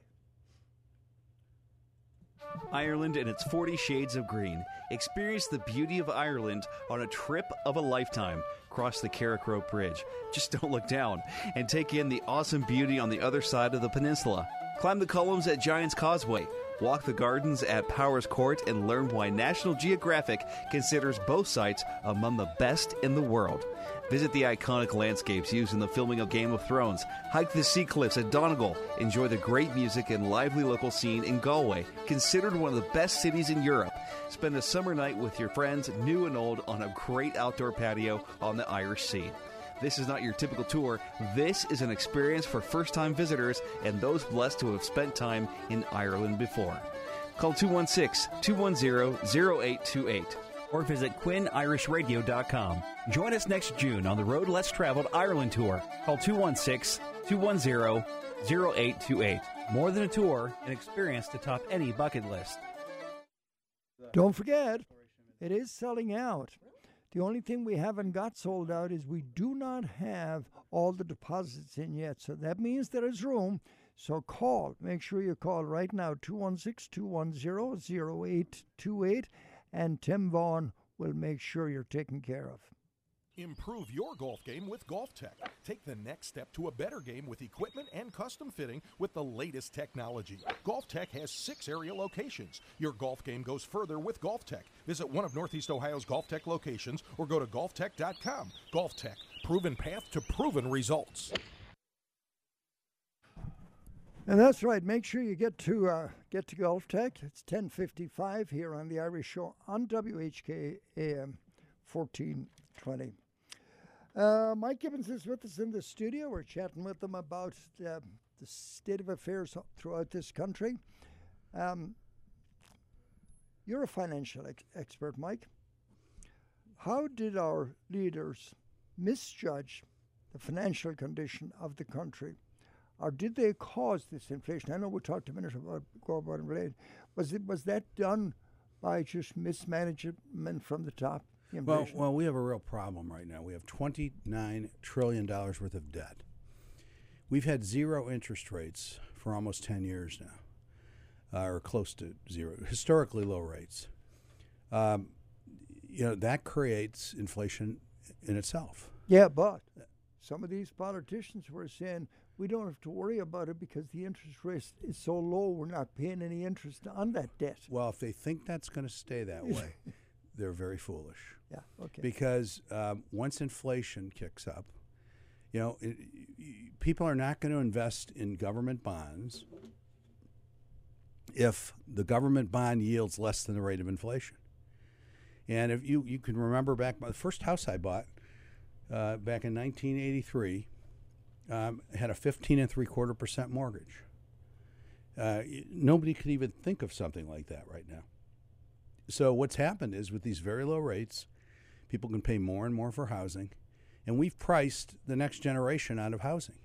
Ireland and its 40 shades of green. Experience the beauty of Ireland on a trip of a lifetime. Cross the Carrick-a-Rede Bridge. Just don't look down and take in the awesome beauty on the other side of the peninsula. Climb the columns at Giant's Causeway. Walk the gardens at Powerscourt and learn why National Geographic considers both sites among the best in the world. Visit the iconic landscapes used in the filming of Game of Thrones. Hike the sea cliffs at Donegal. Enjoy the great music and lively local scene in Galway, considered one of the best cities in Europe. Spend a summer night with your friends, new and old, on a great outdoor patio on the Irish Sea. This is not your typical tour. This is an experience for first time visitors and those blessed to have spent time in Ireland before. Call 216 210 0828 or visit QuinnIrishRadio.com. Join us next June on the Road Less Traveled Ireland Tour. Call 216 210 0828. More than a tour, an experience to top any bucket list. Don't forget, it is selling out. The only thing we haven't got sold out is we do not have all the deposits in yet. So that means there is room. So call. Make sure you call right now 216 210 0828 and Tim Vaughn will make sure you're taken care of. Improve your golf game with Golf Tech. Take the next step to a better game with equipment and custom fitting with the latest technology. Golf Tech has six area locations. Your golf game goes further with Golf Tech. Visit one of Northeast Ohio's Golf Tech locations or go to golftech.com. Golf Tech, proven path to proven results. And that's right. Make sure you get to uh, get to Golf Tech. It's 10:55 here on the Irish Show on WHK AM 1420. Uh, Mike Gibbons is with us in the studio. We're chatting with him about uh, the state of affairs throughout this country. Um, you're a financial ex- expert, Mike. How did our leaders misjudge the financial condition of the country? Or did they cause this inflation? I know we talked a minute about go about. Was it was that done by just mismanagement from the top? Well, well, we have a real problem right now. We have $29 trillion worth of debt. We've had zero interest rates for almost 10 years now, uh, or close to zero, historically low rates. Um, you know, that creates inflation in itself. Yeah, but some of these politicians were saying we don't have to worry about it because the interest rate is so low, we're not paying any interest on that debt. Well, if they think that's going to stay that way, they're very foolish. Yeah, okay. Because um, once inflation kicks up, you know, it, y- people are not going to invest in government bonds if the government bond yields less than the rate of inflation. And if you, you can remember back, the first house I bought uh, back in 1983 um, had a 15 and three quarter percent mortgage. Uh, nobody could even think of something like that right now. So what's happened is with these very low rates, people can pay more and more for housing, and we've priced the next generation out of housing.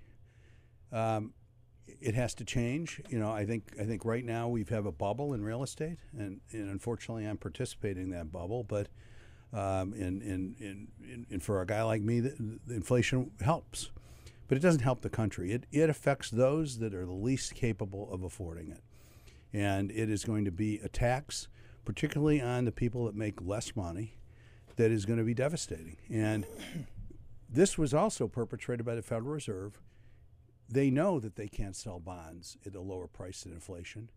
Um, it has to change. You know, I think I think right now we have a bubble in real estate, and, and unfortunately, I'm participating in that bubble. But um, in, in, in, in for a guy like me, the, the inflation helps, but it doesn't help the country. It it affects those that are the least capable of affording it, and it is going to be a tax, particularly on the people that make less money, that is going to be devastating. And this was also perpetrated by the Federal Reserve. They know that they can't sell bonds at a lower price than inflation.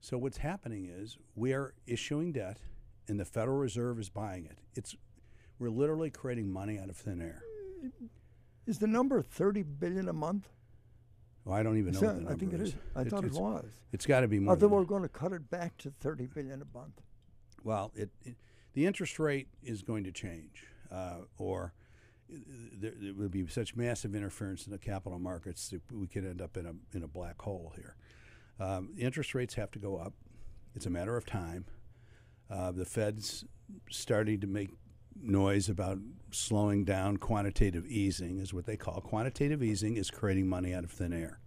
So what's happening is we are issuing debt and the Federal Reserve is buying it. It's we're literally creating money out of thin air. Is the number 30 billion a month? Well, I don't even know what the number I think it is. is. I thought it was. It's got to be more. Although than we're going to cut it back to 30 billion a month. Well, it, it the interest rate is going to change, uh, or uh, there, there would be such massive interference in the capital markets that we could end up in a in a black hole here. Um, the interest rates have to go up. It's a matter of time. Uh, the Fed's starting to make noise about slowing down quantitative easing, is what they call quantitative easing, is creating money out of thin air.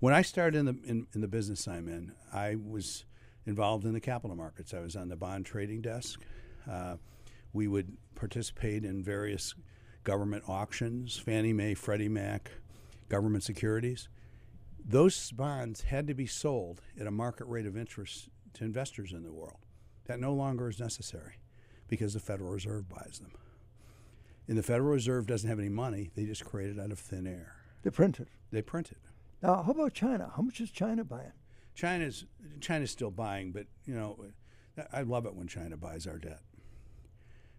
When I started in the in, in the business I'm in, I was involved in the capital markets. I was on the bond trading desk. Uh, we would participate in various government auctions, Fannie Mae, Freddie Mac, government securities. Those bonds had to be sold at a market rate of interest to investors in the world. That no longer is necessary because the Federal Reserve buys them. And the Federal Reserve doesn't have any money, they just create it out of thin air. They print it. They print it. Now, how about China? How much is China buying? China's China's still buying, but you know, I love it when China buys our debt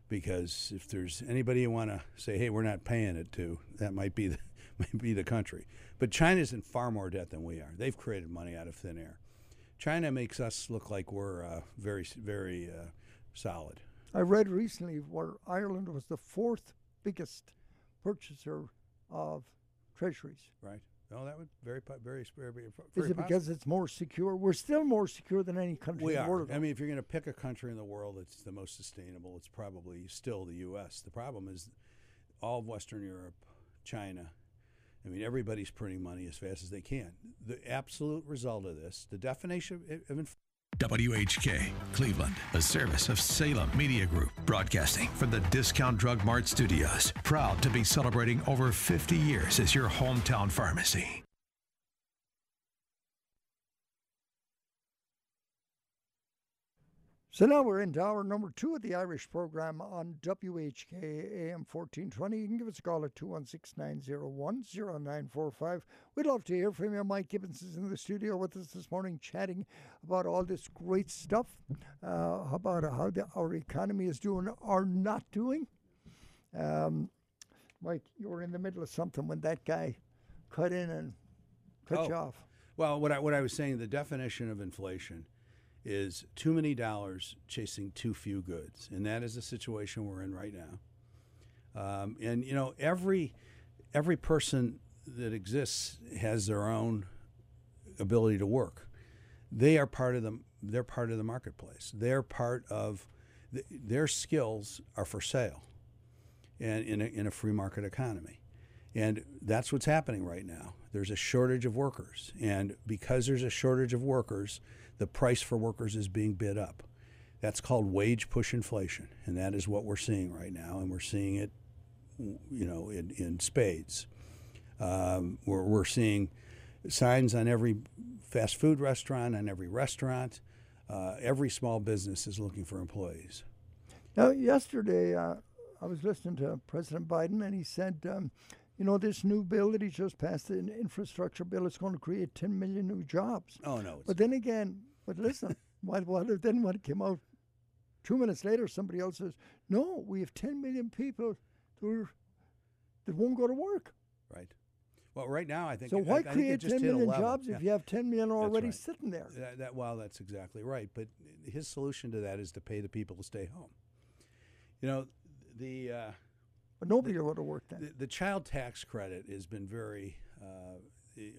because if there's anybody you want to say, "Hey, we're not paying it to," that might be the might be the country. But China's in far more debt than we are. They've created money out of thin air. China makes us look like we're uh, very very uh, solid. I read recently where Ireland was the fourth biggest purchaser of treasuries. Right. No, that would very very very. very, Is very it because it's more secure? We're still more secure than any country We in the are. world. I mean, if you're going to pick a country in the world that's the most sustainable, it's probably still the U.S. The problem is all of Western Europe, China, I mean, everybody's printing money as fast as they can. The absolute result of this, the definition of, of inf- WHK, Cleveland, a service of Salem Media Group, broadcasting from the Discount Drug Mart Studios. Proud to be celebrating over 50 years as your hometown pharmacy. So now we're into hour number two of the Irish program on WHK AM 1420. You can give us a call at 216 901 0945. We'd love to hear from you. Mike Gibbons is in the studio with us this morning chatting about all this great stuff, uh, about how the, our economy is doing or not doing. Um, Mike, you were in the middle of something when that guy cut in and cut you Oh. off. Well, what I, what I was saying, the definition of inflation is too many dollars chasing too few goods, and that is the situation we're in right now. Um, and you know, every every person that exists has their own ability to work. They are part of the they're part of the marketplace. They're part of th- their skills are for sale, and in a, in a free market economy. And that's what's happening right now. There's a shortage of workers. And because there's a shortage of workers, the price for workers is being bid up. That's called wage push inflation. And that is what we're seeing right now. And we're seeing it, you know, in, in spades. Um, we're, we're seeing signs on every fast food restaurant, on every restaurant. Uh, every small business is looking for employees. Now, yesterday, uh, I was listening to President Biden, and he said, um, you know, this new bill that he just passed, the infrastructure bill, is going to create 10 million new jobs. Oh, no. But then again, but listen, while, while then when it came out two minutes later, somebody else says, no, we have 10 million people that, are, that won't go to work. Right. Well, right now, I think. So I- why I it create just 10 11. jobs Yeah. if you have 10 million already right. sitting there? That, that, well, that's exactly right. But his solution to that is to pay the people to stay home. You know, the. Uh, but nobody will go to work then. The, the child tax credit has been very, uh,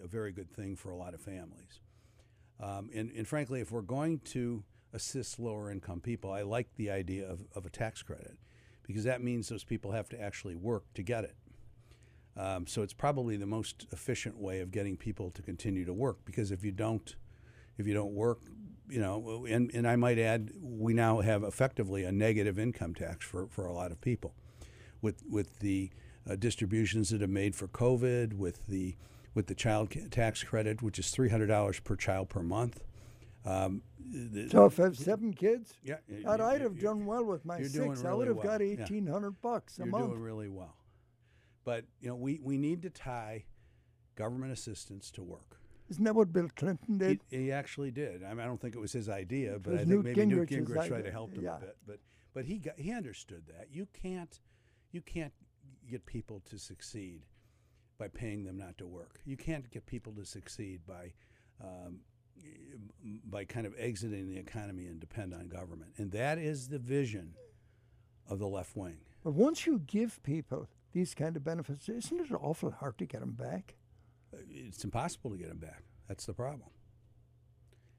a very good thing for a lot of families. Um, and, and frankly, if we're going to assist lower income people, I like the idea of, of a tax credit because that means those people have to actually work to get it. Um, so it's probably the most efficient way of getting people to continue to work because if you don't, if you don't work, you know, and, and I might add, we now have effectively a negative income tax for, for a lot of people with with the uh, distributions that have made for COVID, with the with the child tax credit, which is three hundred dollars per child per month. Um, the- So if I have seven kids, Yeah, y- I'd, y- I'd y- have done well with my six. doing I would have well. got Yeah. eighteen hundred bucks a You're month. doing really well, but you know we, we need to tie government assistance to work. Isn't that what Bill Clinton did? He, he actually did. I mean, I don't think it was his idea, but I think Newt maybe Newt Gingrich's Gingrich tried to help him yeah. a bit. But but he got, he understood that you can't you can't get people to succeed by paying them not to work. You can't get people to succeed by um, by kind of exiting the economy and depend on government. And that is the vision of the left wing. But once you give people these kind of benefits, isn't it awful hard to get them back? It's impossible to get them back. That's the problem.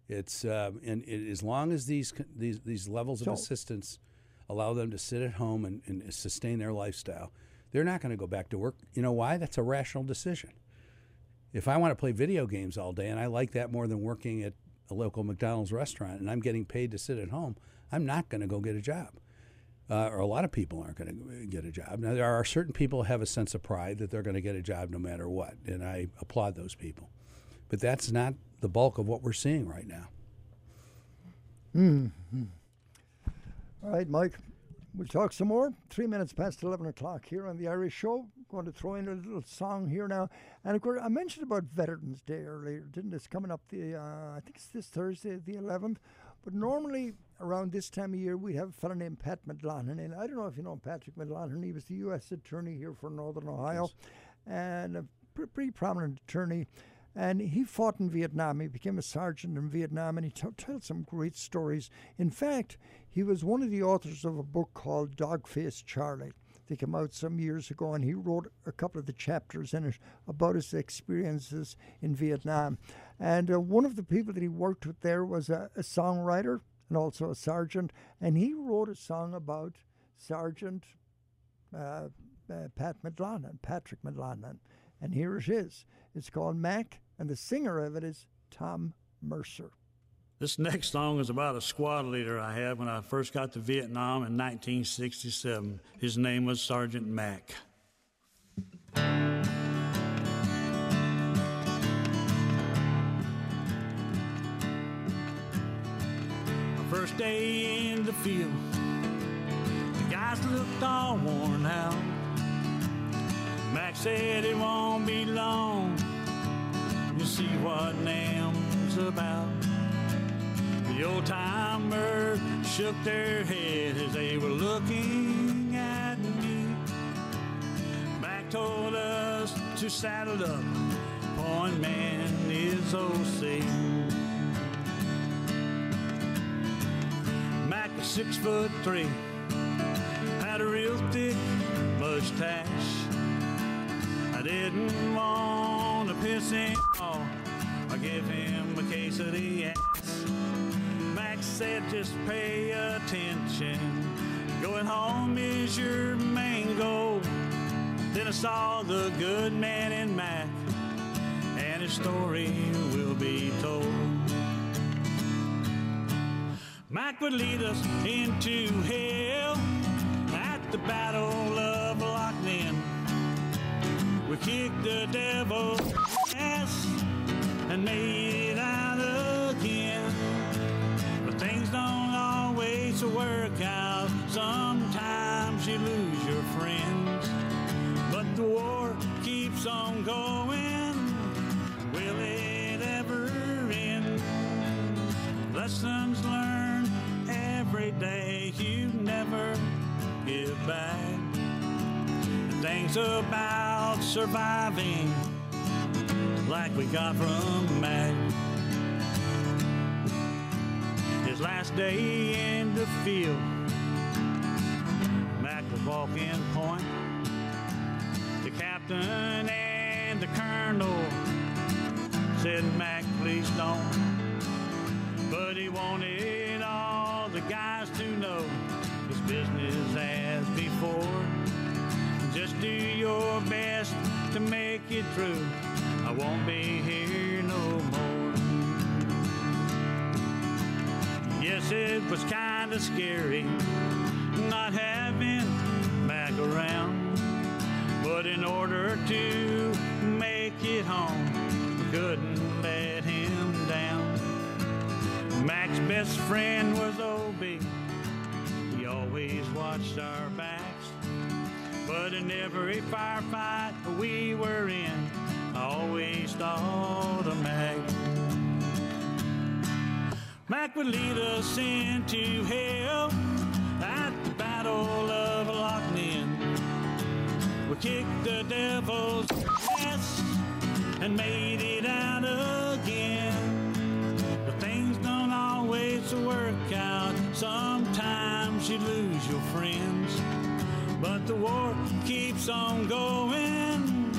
It's um, and it, as long as these these these levels of assistance allow them to sit at home and, and sustain their lifestyle, they're not going to go back to work. You know why? That's a rational decision. If I want to play video games all day and I like that more than working at a local McDonald's restaurant and I'm getting paid to sit at home, I'm not going to go get a job. Uh, or a lot of people aren't going to get a job. Now, there are certain people have a sense of pride that they're going to get a job no matter what, and I applaud those people. But that's not the bulk of what we're seeing right now. Hmm. All right, Mike. We'll talk some more. Three minutes past 11 o'clock here on the Irish Show. Going to throw in a little song here now. And of course, I mentioned about Veterans Day earlier, didn't it? It's coming up the, uh, I think it's this Thursday, the 11th. But normally around this time of year, we'd have a fellow named Pat McLaughlin. And I don't know if you know Patrick McLaughlin. He was the U.S. Attorney here for Northern Ohio and a pretty prominent attorney. And he fought in Vietnam. He became a sergeant in Vietnam, and he t- tells some great stories. In fact, he was one of the authors of a book called Dog-Faced Charlie. They came out some years ago, and he wrote a couple of the chapters in it about his experiences in Vietnam. And uh, one of the people that he worked with there was a, a songwriter and also a sergeant, and he wrote a song about Sergeant uh, uh, Pat McLaughlin, Patrick McLaughlin. And here it is. It's called Mac, and the singer of it is Tom Mercer. This next song is about a squad leader I had when I first got to Vietnam in 1967. His name was Sergeant Mack. First day in the field, the guys looked all worn out. Mac said it won't be long. You'll see what Nam's about. The old timers shook their head as they were looking at me. Mac told us to saddle up. Point man is OC. Mac was six foot three, had a real thick mustache. I didn't want to piss him off. Oh, I give him a case of the ass. Max said just pay attention. Going home is your main goal. Then I saw the good man in Mac, and his story will be told. Mac would lead us into hell at the Battle of. We kicked the devil's ass and made it out again. But things don't always work out. Sometimes you lose your friends. But the war keeps on going. Will it ever end? Lessons learned every day. You never give back. Things about surviving like we got from Mac. His last day in the field, Mac was walking point. The captain and the colonel said, Mac, please don't. But he wanted all the guys to know his business as before. Do your best to make it through. I won't be here no more. Yes, it was kind of scary not having Mac around. But in order to make it home, we couldn't let him down. Mac's best friend was Obie. He always watched our backs. But in every firefight we were in, I always thought of Mac. Mac would lead us into hell at the Battle of Loc Ninh. We kicked the devil's ass and made it out again. But things don't always work out. Sometimes you lose your friends. The war keeps on going.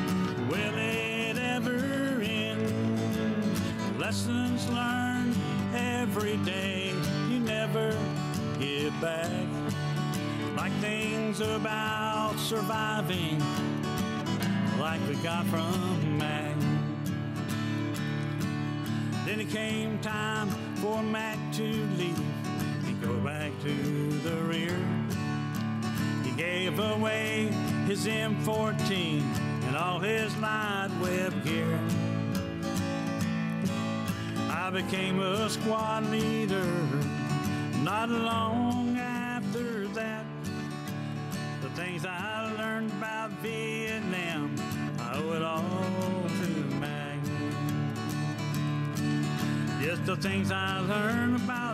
Will it ever end? Lessons learned every day. You never give back. Like things about surviving, like we got from Mac. Then it came time for Mac to leave. He'd go back to the rear. Gave away his M14 and all his light web gear. I became a squad leader not long after that. The things I learned about Vietnam, I owe it all to Mac. Yes, the things I learned about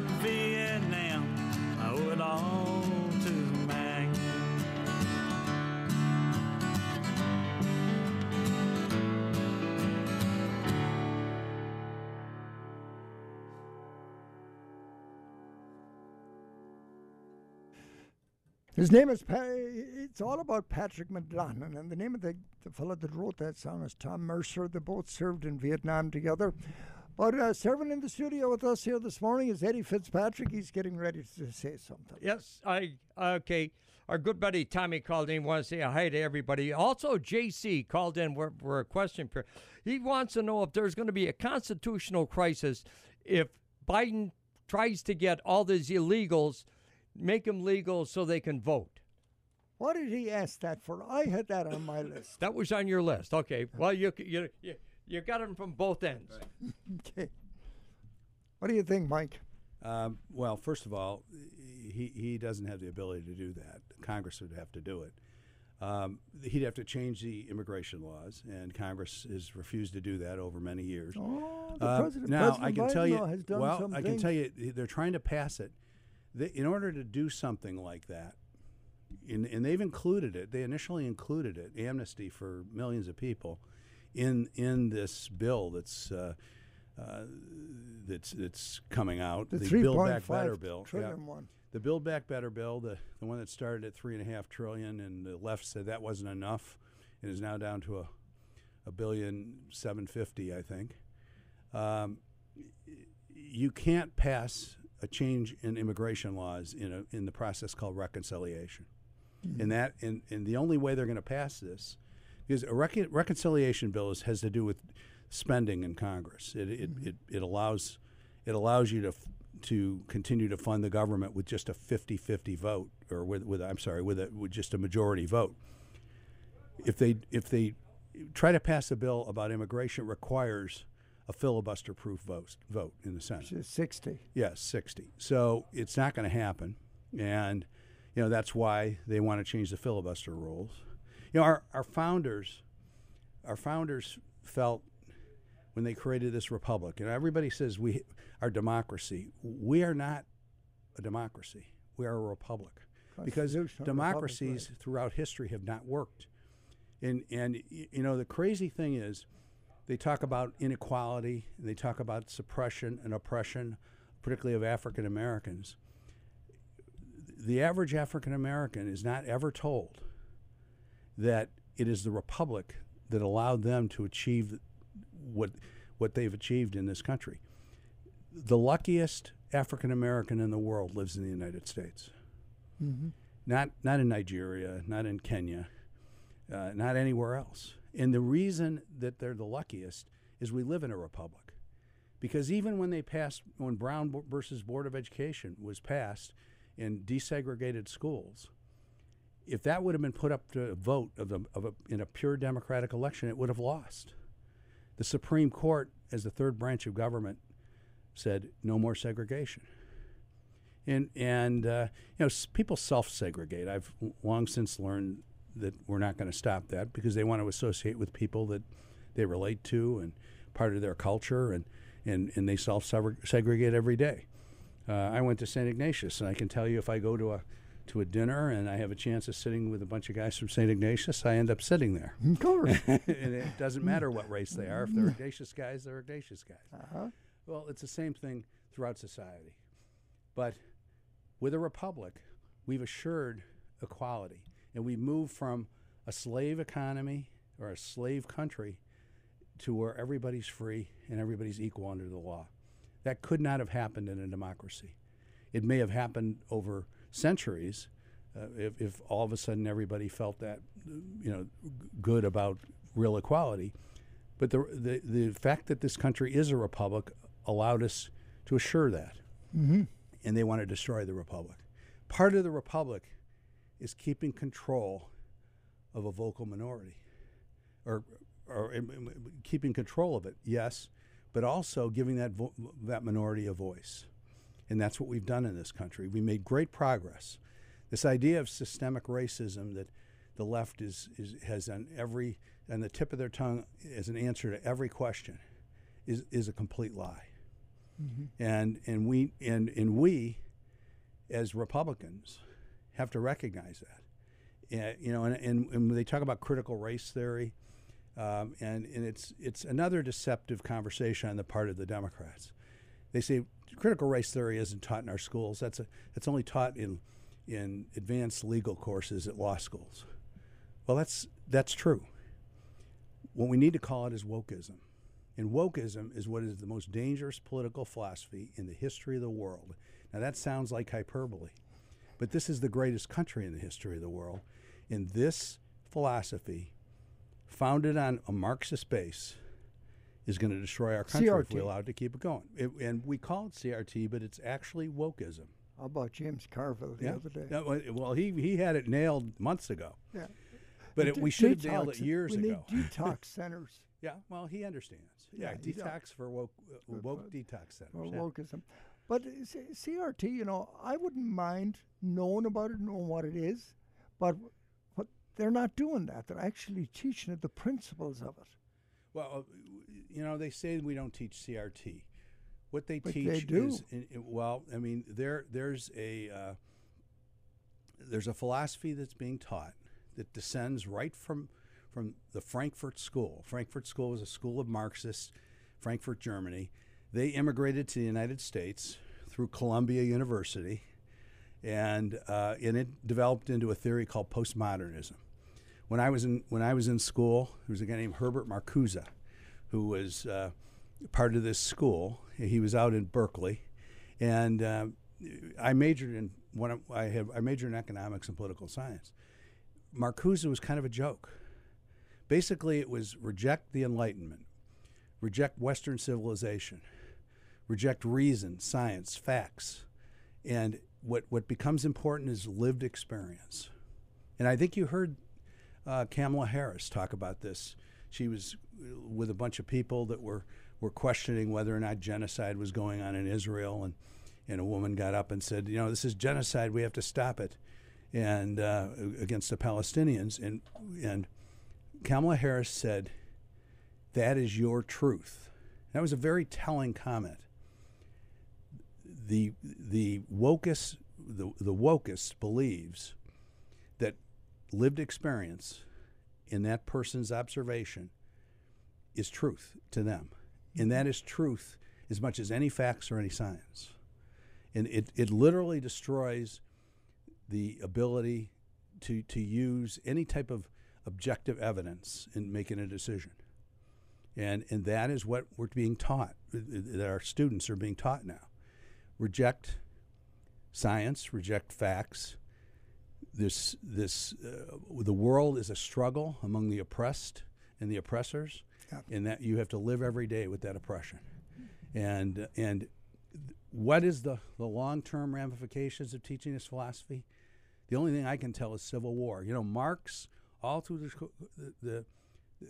His name is, pa- it's all about Patrick McDonough, and the name of the, the fellow that wrote that song is Tom Mercer. They both served in Vietnam together. But uh, serving in the studio with us here this morning is Eddie Fitzpatrick. He's getting ready to say something. Yes, I okay. our good buddy Tommy called in. Want to say hi to everybody. Also, JC called in for, for a question. He wants to know if there's going to be a constitutional crisis if Biden tries to get all these illegals, make them legal so they can vote. What did he ask that for? I had that on my list. That was on your list. Okay. Well, you you you, you got them from both ends. okay. What do you think, Mike? Um, well, first of all, he, he doesn't have the ability to do that. Congress would have to do it. Um, he'd have to change the immigration laws, and Congress has refused to do that over many years. Oh, the Uh, president- now, President I can Biden tell you, has done well, some I can tell you, they're trying to pass it. They, in order to do something like that, in, and they've included it. They initially included it, amnesty for millions of people, in in this bill that's uh, uh, that's that's coming out. The Build Back Better bill. trillion one. The Build Back Better bill, the the one that started at three and a half trillion, and the left said that wasn't enough, and is now down to a a billion seven fifty, I think. Um, you can't pass a change in immigration laws in a in the process called reconciliation. Hmm. And that and, and the only way they're going to pass this because a rec- reconciliation bill is, has to do with spending in Congress. It it, hmm. it, it allows it allows you to f- to continue to fund the government with just a 50-50 vote or with with I'm sorry with a, with just a majority vote. If they if they try to pass a bill about immigration it requires a filibuster proof vote vote in the Senate. 60. Yes, 60. So it's not going to happen. And, you know, that's why they want to change the filibuster rules. You know, our, our founders, our founders felt when they created this republic, and everybody says we are democracy. We are not a democracy. We are a republic. Because democracies republic, throughout history have not worked. And, and you know, the crazy thing is, they talk about inequality, and they talk about suppression and oppression, particularly of African Americans. The average African American is not ever told that it is the republic that allowed them to achieve what what they've achieved in this country. The luckiest African American in the world lives in the United States. Mm-hmm. Not not in Nigeria, not in Kenya, uh, not anywhere else. And the reason that they're the luckiest is we live in a republic. Because even when they passed, when Brown versus Board of Education was passed in desegregated schools, if that would have been put up to a vote of, the, of a, in a pure democratic election, it would have lost. The Supreme Court, as the third branch of government, said no more segregation. And and uh, you know people self-segregate. I've long since learned that we're not going to stop that because they want to associate with people that they relate to and part of their culture, and and, and they self-segregate every day. Uh, I went to St. Ignatius, and I can tell you if I go to a to a dinner and I have a chance of sitting with a bunch of guys from St. Ignatius, I end up sitting there. Of course. and it doesn't matter what race they are. If they're Ignatius guys, they're Ignatius guys. Uh-huh. Well, it's the same thing throughout society. But with a republic, we've assured equality. And we moved from a slave economy or a slave country to where everybody's free and everybody's equal under the law. That could not have happened in a democracy. It may have happened over centuries uh, if, if all of a sudden everybody felt that, you know, good about real equality. But the, the, the fact that this country is a republic allowed us to assure that. Mhm. And they want to destroy the republic. Part of the republic is keeping control of a vocal minority or, or um, keeping control of it, yes, but also giving that, vo- that minority a voice. And that's what we've done in this country. We made great progress. This idea of systemic racism that the left is, is has on every on the tip of their tongue as an answer to every question is, is a complete lie. Mhm. And and we and, and we as Republicans have to recognize that. Uh, you know, and, and, and when they talk about critical race theory, um, and, and it's it's another deceptive conversation on the part of the Democrats. They say critical race theory isn't taught in our schools. That's a, it's only taught in in advanced legal courses at law schools. Well, that's that's true. What we need to call it is wokeism. And wokeism is what is the most dangerous political philosophy in the history of the world. Now, that sounds like hyperbole, But this is the greatest country in the history of the world. And this philosophy, founded on a Marxist base, is going to destroy our country if we CRT. allow it to keep it going. It, and we call it CRT, but it's actually wokeism. How about James Carville the Yeah. other day? Yeah, well, well, he, he had it nailed months ago. Yeah. But it, we should have nailed it years we ago. need detox centers. Yeah, well, he understands. Yeah, Yeah, detox for woke, uh, woke detox centers. or yeah. But C- CRT, you know, I wouldn't mind knowing about it, knowing what it is, but but they're not doing that. They're actually teaching it the principles of it. Well, uh, you know, they say we don't teach CRT. What they But teach they is, in, in- well, I mean, there there's a uh, there's a philosophy that's being taught that descends right from from the Frankfurt School. Frankfurt School was a school of Marxists, Frankfurt, Germany. They immigrated to the United States through Columbia University, and uh, and it developed into a theory called postmodernism. When I was in when I was in school, there was a guy named Herbert Marcuse, who was uh, part of this school. He was out in Berkeley, and uh, I majored in one. I have I majored in economics and political science. Marcuse was kind of a joke. Basically, it was reject the Enlightenment, reject Western civilization, reject reason, science, facts, and what what becomes important is lived experience. And I think you heard uh, Kamala Harris talk about this. She was uh, with a bunch of people that were were questioning whether or not genocide was going on in Israel, and and a woman got up and said, you know, this is genocide. We have to stop it, and uh, against the Palestinians. And and Kamala Harris said, that is your truth. That was a very telling comment. The the wokest the the wokest believes that lived experience in that person's observation is truth to them. And that is truth as much as any facts or any science. And it, it literally destroys the ability to, to use any type of objective evidence in making a decision. And, and that is what we're being taught, that our students are being taught now. Reject science, reject facts, this this uh, the world is a struggle among the oppressed and the oppressors, and that you have to live every day with that oppression. And and what is the the long term ramifications of teaching this philosophy? The only thing I can tell is civil war. You know, Marx all through the the the,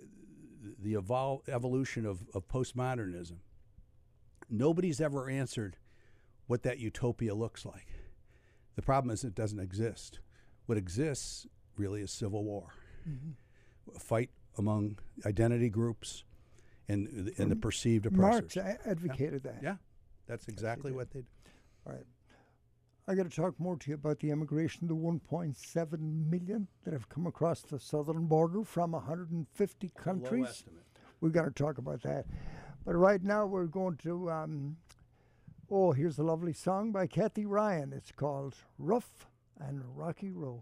the evol- evolution of, of postmodernism. Nobody's ever answered what that utopia looks like. The problem is it doesn't exist. What exists really is civil war, a fight among identity groups and and the perceived oppressors. Marx advocated that. Yeah, that's exactly what they. did. All right. I got to talk more to you about the immigration, the 1.7 million that have come across the southern border from 150 countries. estimate. We've got to talk about that. But right now we're going to. Um, oh, here's a lovely song by Kathy Ryan. It's called Rough and Rocky Road.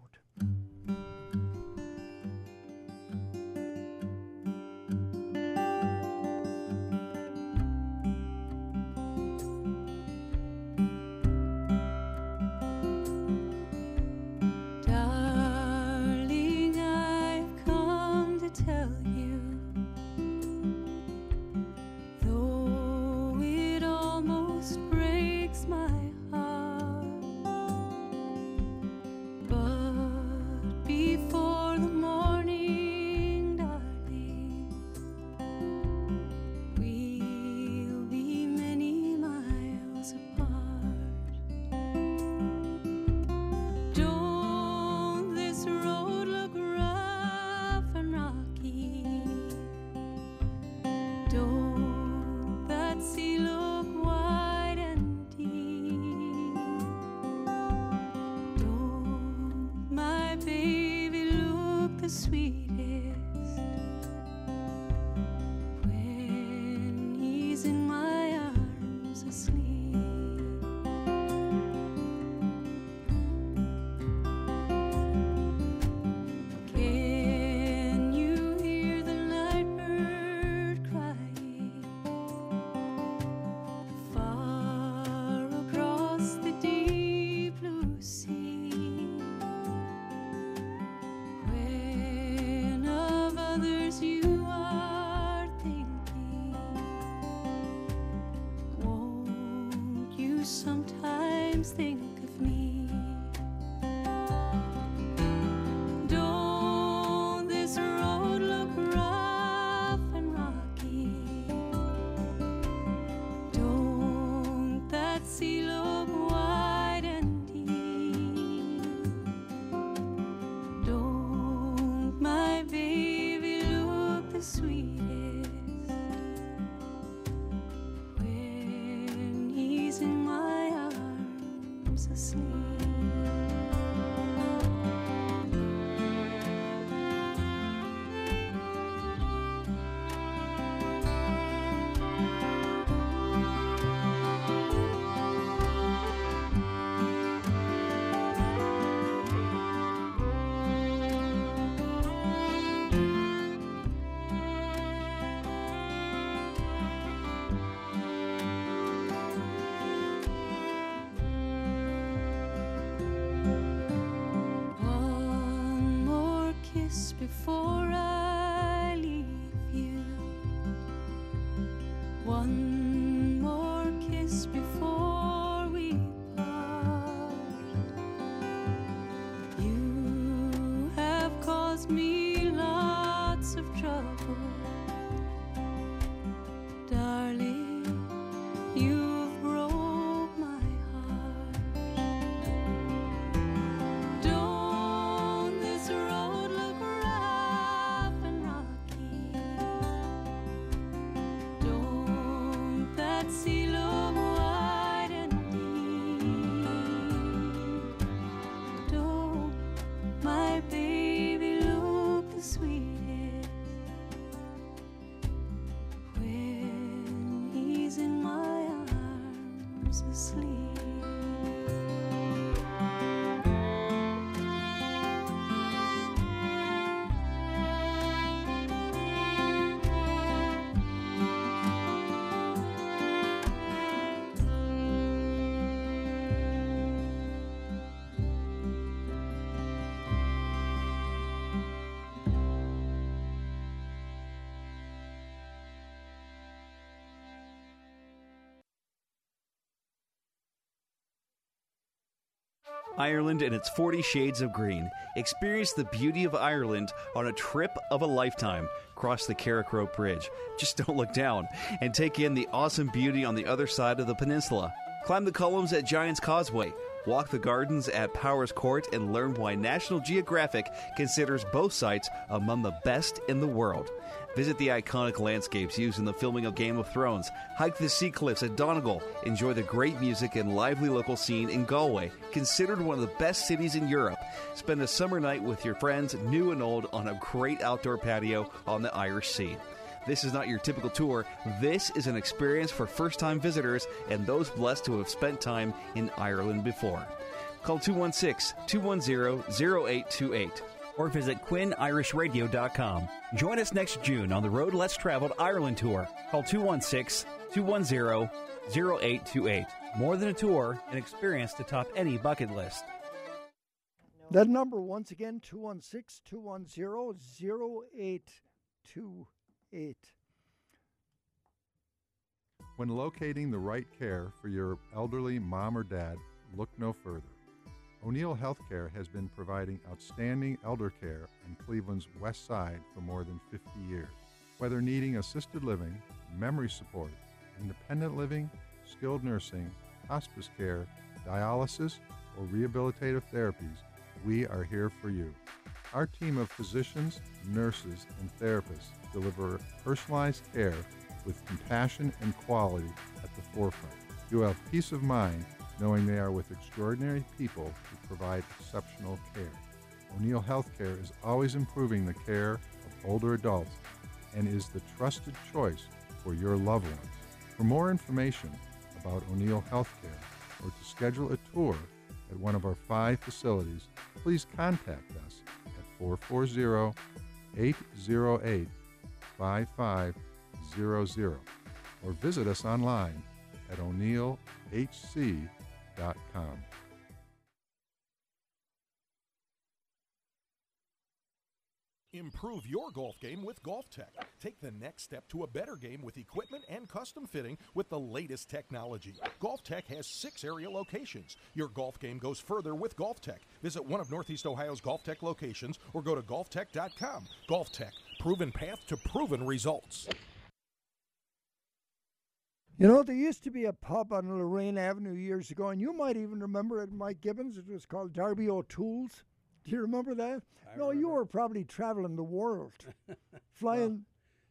Ireland and its 40 shades of green. Experience the beauty of Ireland on a trip of a lifetime. Cross the Carrick-a-Rede Bridge. Just don't look down and take in the awesome beauty on the other side of the peninsula. Climb the columns at Giant's Causeway. Walk the gardens at Powerscourt and learn why National Geographic considers both sites among the best in the world. Visit the iconic landscapes used in the filming of Game of Thrones. Hike the sea cliffs at Donegal. Enjoy the great music and lively local scene in Galway, considered one of the best cities in Europe. Spend a summer night with your friends, new and old, on a great outdoor patio on the Irish Sea. This is not your typical tour. This is an experience for first time visitors and those blessed to have spent time in Ireland before. Call 216 210 0828 or visit QuinnIrishRadio.com. Join us next June on the Road Less Traveled Ireland Tour. Call 216 210 0828. More than a tour, an experience to top any bucket list. That number, once again, 216 210 0828. When locating the right care for your elderly mom or dad, look no further. O'Neill Healthcare has been providing outstanding elder care on Cleveland's west side for more than 50 years. Whether needing assisted living, memory support, independent living, skilled nursing, hospice care, dialysis, or rehabilitative therapies, we are here for you. Our team of physicians, nurses, and therapists deliver personalized care with compassion and quality at the forefront. You have peace of mind knowing they are with extraordinary people who provide exceptional care. O'Neill Healthcare is always improving the care of older adults and is the trusted choice for your loved ones. For more information about O'Neill Healthcare or to schedule a tour at one of our five facilities, please contact us 440 808 5500 or visit us online at o'neillhc.com. Improve your golf game with Golf Tech. Take the next step to a better game with equipment and custom fitting with the latest technology. Golf Tech has six area locations. Your golf game goes further with Golf Tech. Visit one of Northeast Ohio's Golf Tech locations or go to golftech.com. Golf Tech, proven path to proven results. You know, there used to be a pub on Lorain Avenue years ago, and you might even remember it, Mike Gibbons. It was called Darby O'Toole's. Do you remember that? I no, you were probably traveling the world, flying.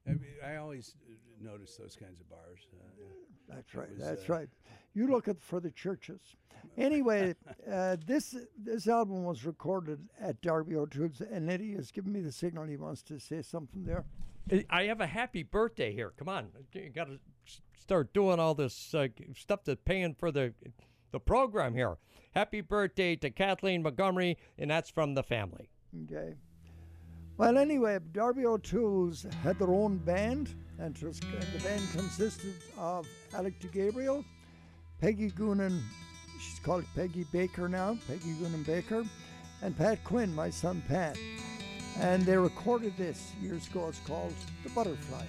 I, mean, I always uh, notice those kinds of bars. Uh. That's right. was, that's uh, right. You look at for the churches. Anyway, uh, this this album was recorded at Darby O'Toole's, and Eddie has given me the signal he wants to say something there. I- I have a happy birthday here. Come on, you got to start doing all this uh, stuff that's paying for the the program here. Happy birthday to Kathleen Montgomery, and that's from the family. Okay. Well, anyway, Darby O'Toole's had their own band, and the band consisted of Alec DeGabriel, Peggy Goonan, she's called Peggy Baker now, Peggy Goonan Baker, and Pat Quinn, my son Pat. And they recorded this years ago. It's called The Butterfly.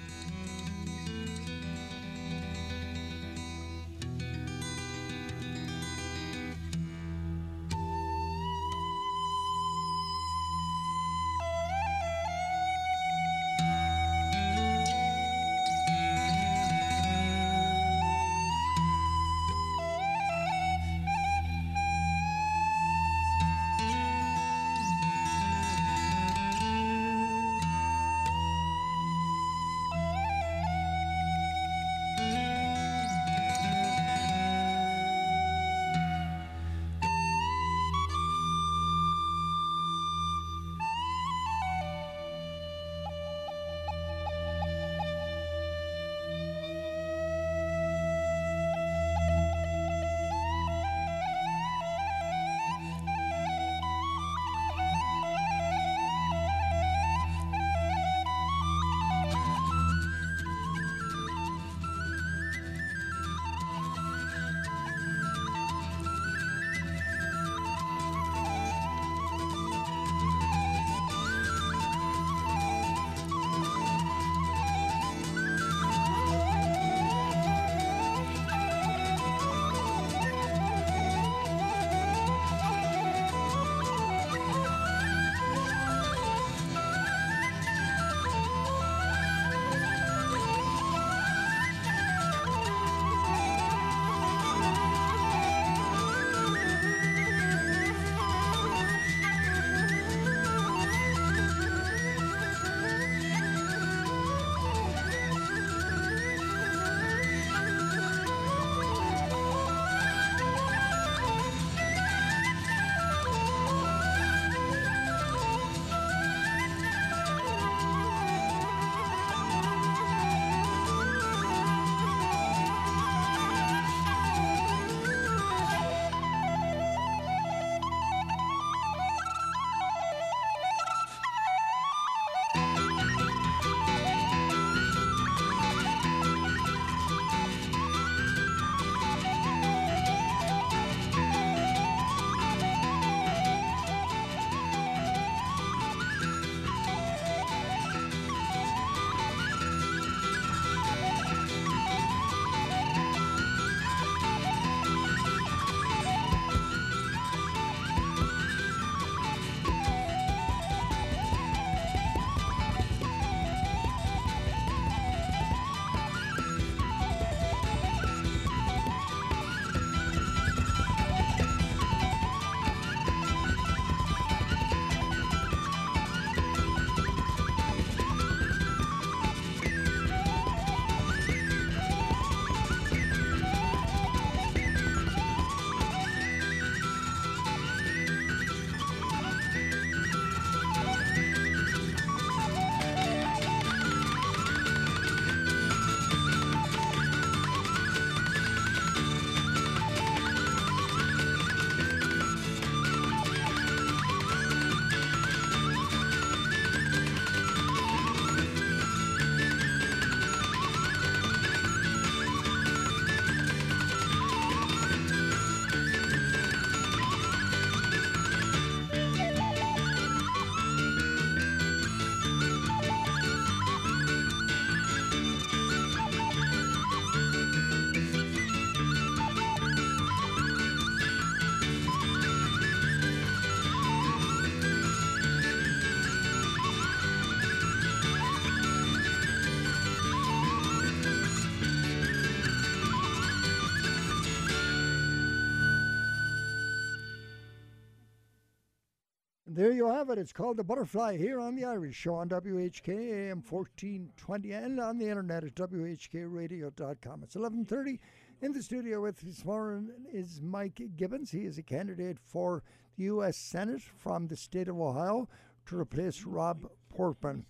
You have it. It's called The Butterfly here on The Irish Show on WHK AM 1420 and on the internet at WHKRadio.com. It's 1130. In the studio with this morning is Mike Gibbons. He is a candidate for the U.S. Senate from the state of Ohio to replace Rob Portman.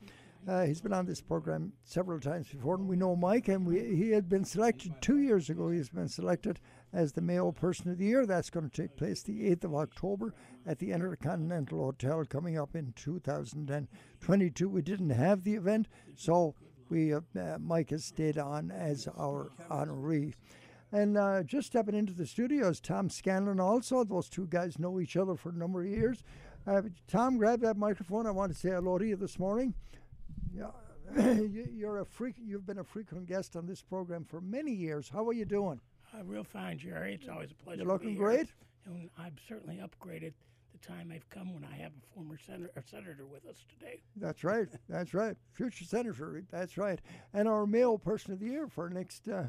Uh, he's been on this program several times before, and we know Mike, and we, he had been selected two years ago. He's been selected as the Male Person of the Year. That's going to take place the 8th of October at the Intercontinental Hotel coming up in 2022. We didn't have the event, so we uh, Mike has stayed on as our honoree. And uh, just stepping into the studio is Tom Scanlon also. Those two guys know each other for a number of years. Uh, Tom, grab that microphone. I want to say hello to you this morning. Yeah, you- you're a freak. You've been a frequent guest on this program for many years. How are you doing? Uh, real fine, Jerry. It's always a pleasure. You're looking great. And I've certainly upgraded the time I've come when I have a former senator, a senator with us today. That's right. That's right. Future senator. That's right. And our male Person of the Year for next uh,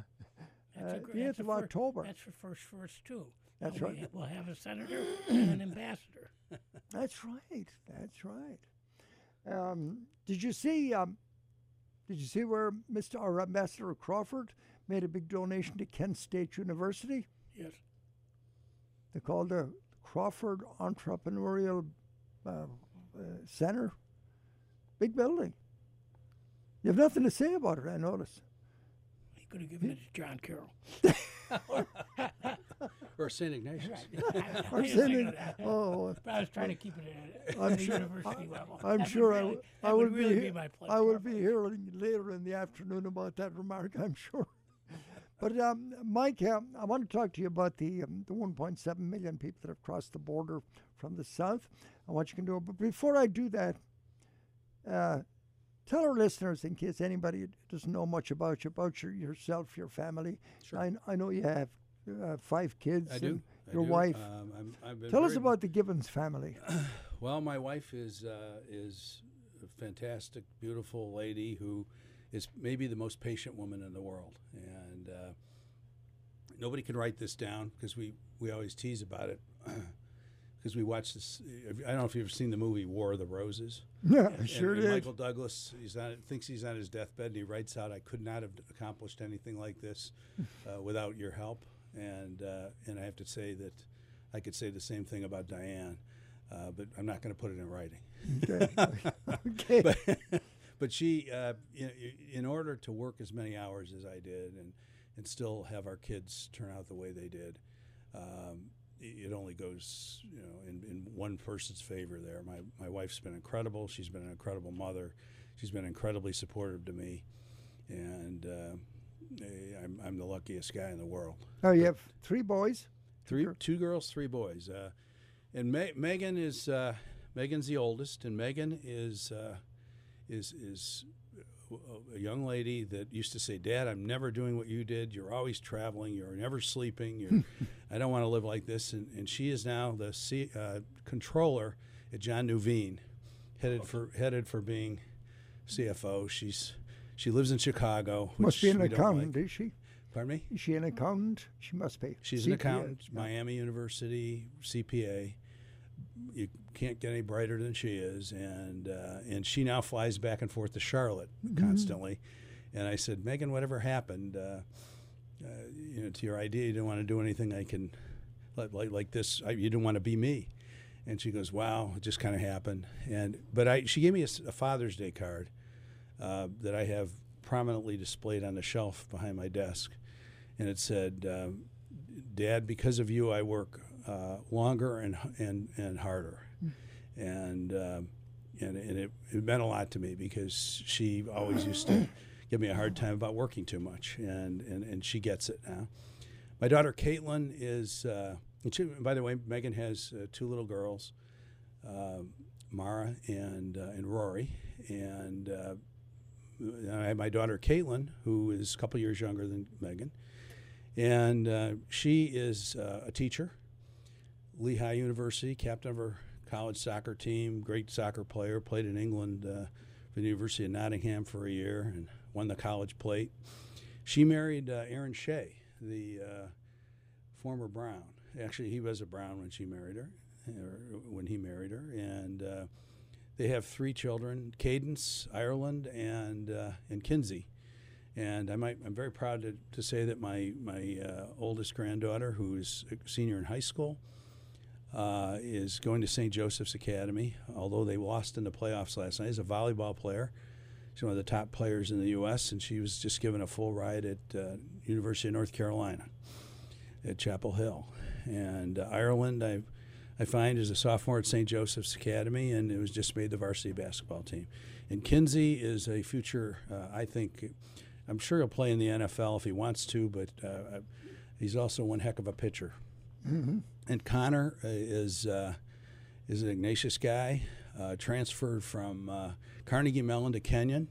That's uh, gr- the that's 8th of a fir- October. That's for first first too. That's Now right. We, we'll have a senator and an ambassador. That's right. That's right. Um, did you see? Um, did you see where Mr. or Ambassador Crawford made a big donation to Kent State University? Yes. They called the Crawford Entrepreneurial uh, uh, Center. Big building. You have nothing to say about it, I notice. He could have given it to John Carroll. or St. Ignatius. Or St. think Ign- of that. oh. But I was trying to keep it at I'm the sure. university level. I'm That would sure really, I, w- that I will would really be. be my pleasure. I will be hearing later in the afternoon about that remark. I'm sure. But um, Mike, um, I want to talk to you about the um, the 1.7 million people that have crossed the border from the south and what you can do. But before I do that, uh, tell our listeners, in case anybody doesn't know much about you, about your, yourself, your family. Sure. I, I know you have uh, five kids. I do. I Your do. wife. Um, I'm- I've been tell us about the Gibbons family. Well, my wife is uh, is a fantastic, beautiful lady who is maybe the most patient woman in the world, and uh, nobody can write this down because we we always tease about it because we watch this. I don't know if you've ever seen the movie War of the Roses. Yeah, And- sure and did. Michael Douglas, he's on, thinks he's on his deathbed, and he writes out, "I could not have accomplished anything like this uh, without your help." And uh, and I have to say that I could say the same thing about Diane, uh, but I'm not going to put it in writing. Okay. Okay. But, but she, uh, in, in order to work as many hours as I did, and and still have our kids turn out the way they did. Um, it only goes, you know, in, in one person's favor there. My, my wife's been incredible. She's been an incredible mother. She's been incredibly supportive to me. And uh, eh, I'm, I'm the luckiest guy in the world. Oh, you have three boys. Three, two girls, three boys. Uh, and Me- Megan is uh, Megan's the oldest, and Megan is uh, is is a young lady that used to say, "Dad, I'm never doing what you did. You're always traveling. You're never sleeping. You're, I don't want to live like this." And, and she is now the C, uh, controller at John Nuveen, headed for headed for being CFO. She's she lives in Chicago. Must be an accountant, like. is she? Pardon me? Is she an accountant? She must be. She's an accountant, Miami University CPA. You can't get any brighter than she is, and uh, and she now flies back and forth to Charlotte Mhm. constantly. And I said, Megan, whatever happened, uh, uh, you know, to your idea, you didn't want to do anything I can, like like, like this. I, you didn't want to be me. And she goes, "Wow, it just kind of happened." And but I, she gave me a Father's Day card uh, that I have prominently displayed on the shelf behind my desk, and it said, um, "Dad, because of you, I work uh, longer and and and harder," and um, and and it, it meant a lot to me because she always used to give me a hard time about working too much, and and, and she gets it now. My daughter Caitlin is, uh, and she, by the way, Megan has uh, two little girls, um Mara and uh, and Rory, and uh, I have my daughter Caitlin, who is a couple years younger than Megan, and uh, she is uh, a teacher, Lehigh University, captain of her college soccer team, great soccer player, played in England uh, for the University of Nottingham for a year and won the college plate. She married uh, Aaron Shea, the uh, former Brown. Actually, he was a Brown when she married her, or when he married her, and uh, they have three children: Cadence, Ireland, and uh, and Kinsey. And I might, I'm very proud to, to say that my my uh, oldest granddaughter, who's a senior in high school, uh, is going to St. Joseph's Academy. Although they lost in the playoffs last night, is a volleyball player. She's one of the top players in the U.S. and she was just given a full ride at uh, University of North Carolina at Chapel Hill. And uh, Ireland, I I find is a sophomore at St. Joseph's Academy, and it was just made the varsity basketball team. And Kinsey is a future, uh, I think. I'm sure he'll play in the NFL if he wants to, but uh, he's also one heck of a pitcher. Mhm. And Connor uh, is uh, is an Ignatius guy, uh, transferred from uh, Carnegie Mellon to Kenyon,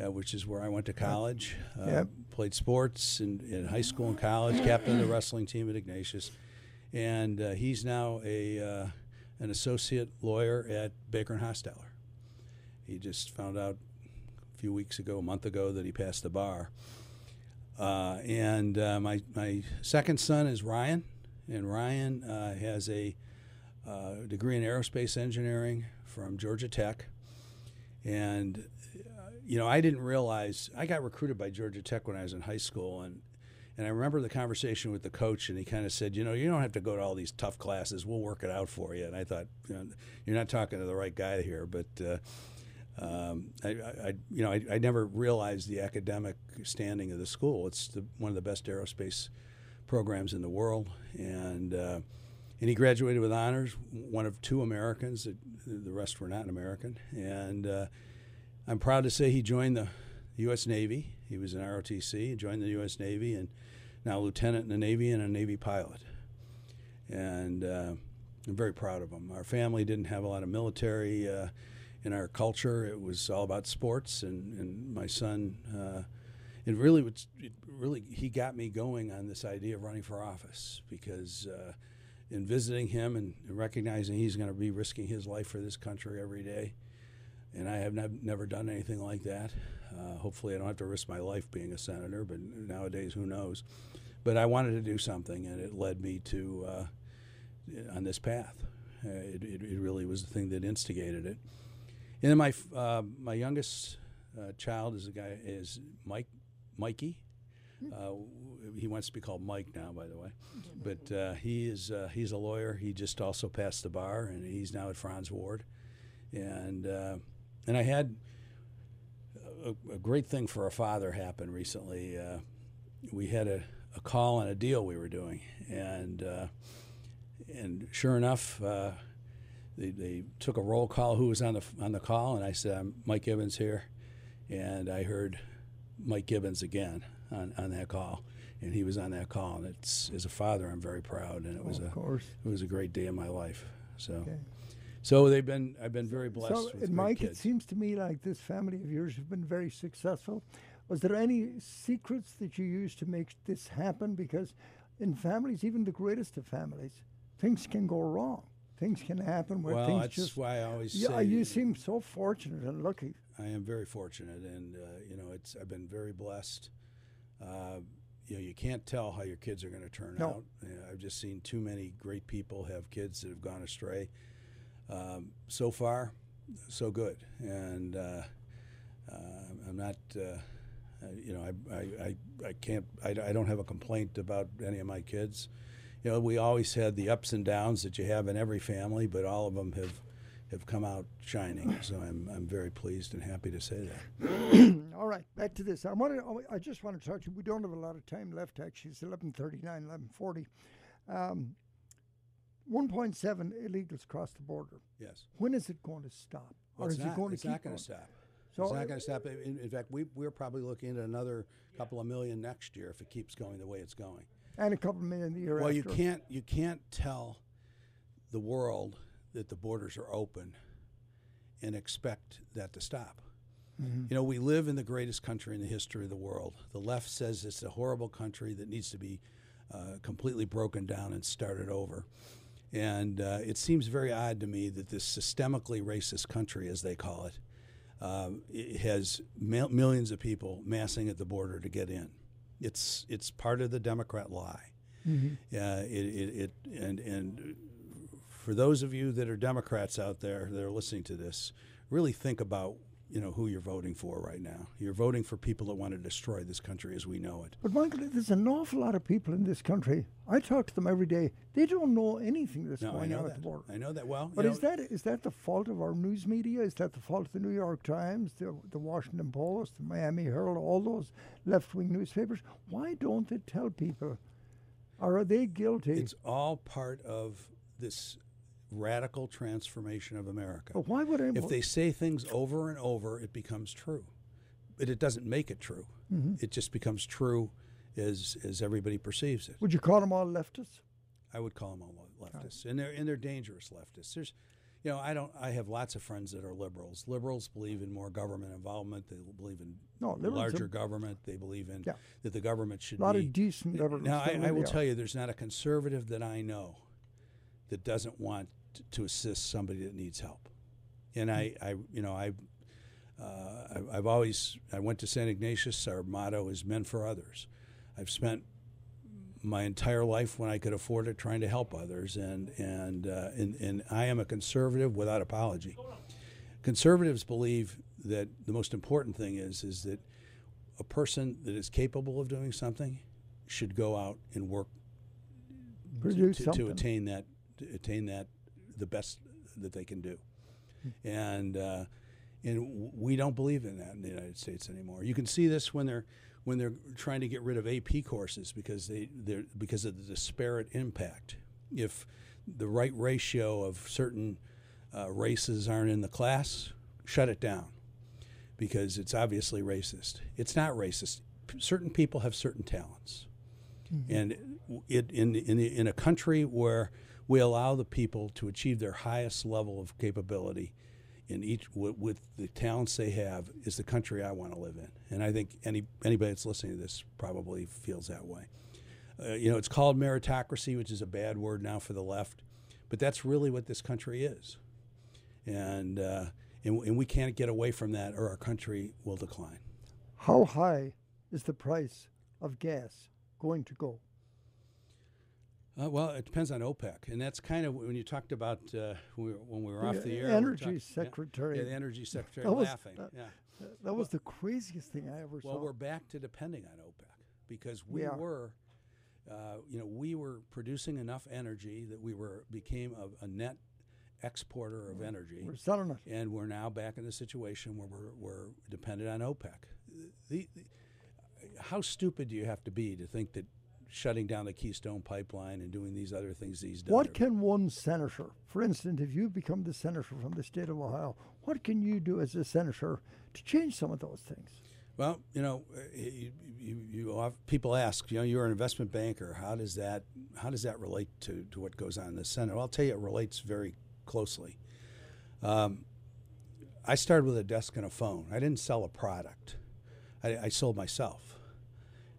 uh, which is where I went to college. Uh, Yep. Played sports in, in high school and college. Captain of the wrestling team at Ignatius, and uh, he's now a uh, an associate lawyer at Baker and Hostetler. He just found out a few weeks ago, a month ago, that he passed the bar. Uh, and uh, my my second son is Ryan, and Ryan uh, has a uh, degree in aerospace engineering from Georgia Tech. And uh, you know, I didn't realize I got recruited by Georgia Tech when I was in high school, and and I remember the conversation with the coach, and he kind of said, you know, you don't have to go to all these tough classes. We'll work it out for you. And I thought, you know, you're not talking to the right guy here, but. Uh, um, I, I, you know, I, I never realized the academic standing of the school. It's the, one of the best aerospace programs in the world, and uh, and he graduated with honors. One of two Americans. The, rest were not American. And uh, I'm proud to say he joined the U.S. Navy. He was in ROTC. Joined the U.S. Navy, and now lieutenant in the Navy and a Navy pilot. And uh, I'm very proud of him. Our family didn't have a lot of military uh, in our culture. It was all about sports, and, and my son. It really was. It really, he got me going on this idea of running for office because uh, in visiting him and recognizing he's going to be risking his life for this country every day, and I have nev- never done anything like that. Uh, hopefully, I don't have to risk my life being a senator, but nowadays, who knows? But I wanted to do something, and it led me to uh, on this path. Uh, it, it, it really was the thing that instigated it. And then my uh, my youngest uh, child is a guy is Mike Mikey. Uh, he wants to be called Mike now, by the way. But uh, he is uh, he's a lawyer. He just also passed the bar, and he's now at Frantz Ward. And uh, and I had a, a great thing for a father happen recently. Uh, we had a, a call on a deal we were doing, and uh, and sure enough, uh, they, they took a roll call. Who was on the on the call? And I said, "I'm Mike Gibbons here," and I heard Mike Gibbons again on, on that call, and he was on that call. And it's as a father, I'm very proud, and it was oh, Of a course. it was a great day in my life. So, Okay. so they've been I've been very blessed. So, with Mike, kids. it seems to me like this family of yours have been very successful. Was there any secrets that you used to make this happen? Because in families, even the greatest of families, things can go wrong. Things can happen where Well, things that's just. why I always yeah, say- you seem so fortunate and lucky. I am very fortunate, and uh, you know, it's I've been very blessed. Uh, you know, you can't tell how your kids are going to turn No. out. You know, I've just seen too many great people have kids that have gone astray. Um, so far, so good, and uh, uh, I'm not. Uh, uh, you know, I, I, I, I can't. I, I don't have a complaint about any of my kids. You know, we always had the ups and downs that you have in every family, but all of them have have come out shining. So I'm I'm very pleased and happy to say that. All right, back to this. I want to. I just want to talk to you. We don't have a lot of time left. Actually, it's eleven thirty nine, eleven forty. Um, one point seven illegals cross the border. Yes. When is it going to stop? Well, or is not, it going to keep not going going? to stop. So it's not going to stop. In, in fact, we, we're probably looking at another couple of million next year if it keeps going the way it's going. And a couple of million the year well, after. you can't you can't tell the world that the borders are open and expect that to stop. Mhm. You know, we live in the greatest country in the history of the world. The left says it's a horrible country that needs to be uh, completely broken down and started over. And uh, it seems very odd to me that this systemically racist country, as they call it, um, it has mil- millions of people massing at the border to get in. It's it's part of the Democrat lie. Mhm. Uh, it, it, it and and for those of you that are Democrats out there that are listening to this, really think about you know who you're voting for right now. You're voting for people that want to destroy this country as we know it. But Michael, there's an awful lot of people in this country. I talk to them every day. They don't know anything that's No, I going know on that. at the border. I know that well. But is know- that is that the fault of our news media? Is that the fault of the New York Times, the, the Washington Post, the Miami Herald, all those left wing newspapers? Why don't they tell people? Or are they guilty? It's all part of this radical transformation of America. But why would I? if they say things over and over, it becomes true. But it doesn't make it true. Mhm. It just becomes true as as everybody perceives it. Would you call them all leftists? I would call them all leftists, and they're and they're dangerous leftists. There's, you know, I don't. I have lots of friends that are liberals. Liberals believe in more government involvement. They believe in No, larger are- government. They believe in Yeah. that the government should be. A lot be of decent liberals. now, I, I will really tell you, there's not a conservative that I know that doesn't want t- to assist somebody that needs help. And I, I you know, I, uh, I, I've always, I went to St. Ignatius. Our motto is "Men for Others." I've spent my entire life when I could afford it trying to help others, and and uh, and, and I am a conservative without apology. Conservatives believe that the most important thing is is that a person that is capable of doing something should go out and work to- Produce something. to attain that to attain that the best that they can do. And uh, and we don't believe in that in the United States anymore. You can see this when they're when they're trying to get rid of AP courses because they they're because of the disparate impact. If the right ratio of certain uh, races aren't in the class shut it down because it's obviously racist. It's not racist. P- Certain people have certain talents, and it in in in a country where we allow the people to achieve their highest level of capability in each with, the talents they have is the country I want to live in. And I think any anybody that's listening to this probably feels that way. Uh, you know, it's called meritocracy, which is a bad word now for the left, but that's really what this country is. And, uh, and, and we can't get away from that or our country will decline. How high is the price of gas going to go? Uh, well, it depends on OPEC, and that's kind of when you talked about uh, when, we were, when we were off The the air. energy talk- yeah, secretary. Yeah, the energy secretary That was- laughing. that- yeah. that- was the craziest thing I ever Well, saw. Well, we're back to depending on OPEC because we are. were, uh, you know, we were producing enough energy that we were became a, a net exporter of energy. We're selling it. and we're now back in the situation where we're, we're dependent on OPEC. The, the, how stupid do you have to be to think that shutting down the Keystone Pipeline and doing these other things he's done? What can one senator, for instance, if you become the senator from the state of Ohio, what can you do as a senator to change some of those things? Well, you know, uh, you, you, you have, people ask, you know, you're an investment banker. How does that how does that relate to, to what goes on in the Senate? Well, I'll tell you, it relates very closely. Um, I started with a desk and a phone. I didn't sell a product. I, I sold myself,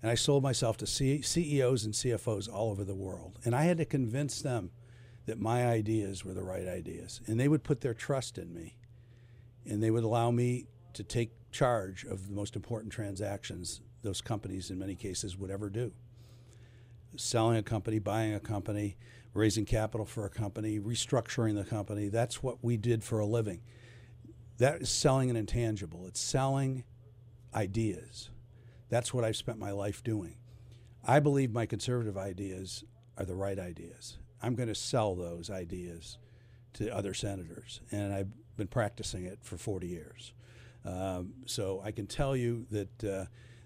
and I sold myself to C- CEOs and CFOs all over the world. And I had to convince them that my ideas were the right ideas, and they would put their trust in me. And they would allow me to take charge of the most important transactions those companies in many cases would ever do. Selling a company buying a company raising capital for a company restructuring the company that's what we did for a living. That is selling an intangible. It's selling ideas that's what i've spent my life doing i believe my conservative ideas are the right ideas i'm going to sell those ideas to other senators, and I've been practicing it for 40 years. Um, so I can tell you that uh,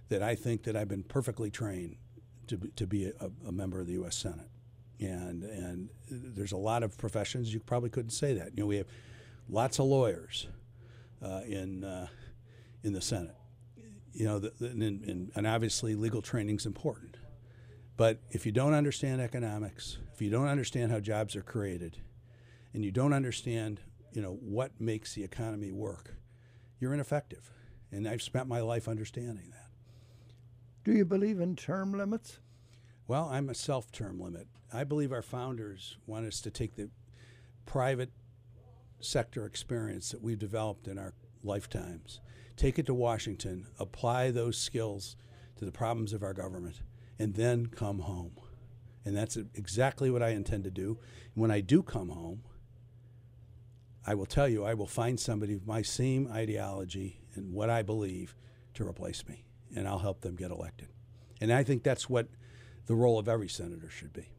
that I think that I've been perfectly trained to to be a, a member of the U.S. Senate, and and there's a lot of professions you probably couldn't say that. You know, we have lots of lawyers uh, in uh, in the Senate. You know, the, the, and, and, obviously legal training is important. But if you don't understand economics, if you don't understand how jobs are created, and you don't understand, you know, what makes the economy work, you're ineffective. And I've spent my life understanding that. Do you believe in term limits? Well, I'm a self term limit. I believe our founders want us to take the private sector experience that we've developed in our lifetimes, take it to Washington, apply those skills to the problems of our government, and then come home. And that's exactly what I intend to do. When I do come home, I will tell you, I will find somebody with my same ideology and what I believe to replace me, and I'll help them get elected. And I think that's what the role of every senator should be.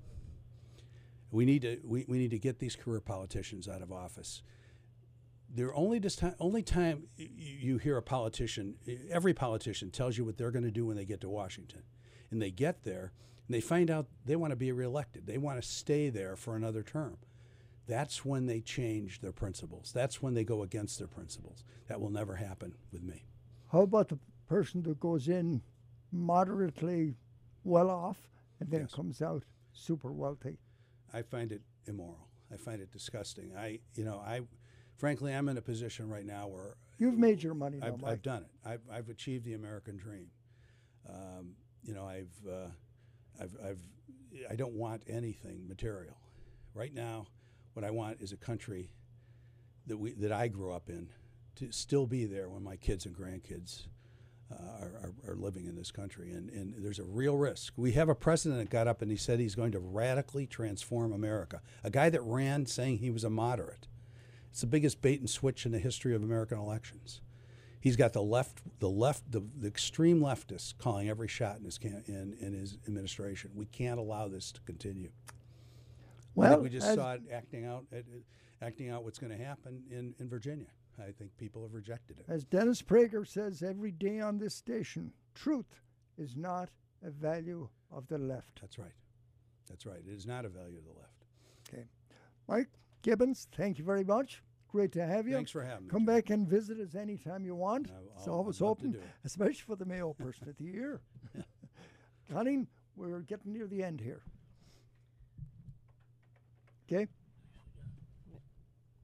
We need to we, we need to get these career politicians out of office. They're only time only time you hear a politician, every politician tells you what they're going to do when they get to Washington, and they get there and they find out they want to be reelected. They want to stay there for another term. That's when they change their principles. That's when they go against their principles. That will never happen with me. How about the person that goes in moderately well off and then comes out super wealthy? I find it immoral. I find it disgusting. I, you know, I, frankly, I'm in a position right now where You've made your money now, I've. I've done it. I've, I've achieved the American dream. Um, you know, I've, uh, I've, I've, I don't want anything material. Right now, what I want is a country that we, that I grew up in, to still be there when my kids and grandkids uh, are, are, are living in this country. And, and there's a real risk. We have a president that got up and he said he's going to radically transform America. A guy that ran saying he was a moderate. It's the biggest bait and switch in the history of American elections. He's got the left, the left, the, the extreme leftists calling every shot in his can, in, in his administration. We can't allow this to continue. Well, we just saw it acting out, it, it- acting out what's going to happen in, in Virginia. I think people have rejected it. As Dennis Prager says every day on this station, truth is not a value of the left. That's right. That's right. It is not a value of the left. Okay. Mike Gibbons, thank you very much. Great to have you. Thanks for having me, Come back and visit us anytime you want. it's I'll- always I'd open, especially for the Mayo Person of the Year. Colleen, we're getting near the end here. Okay.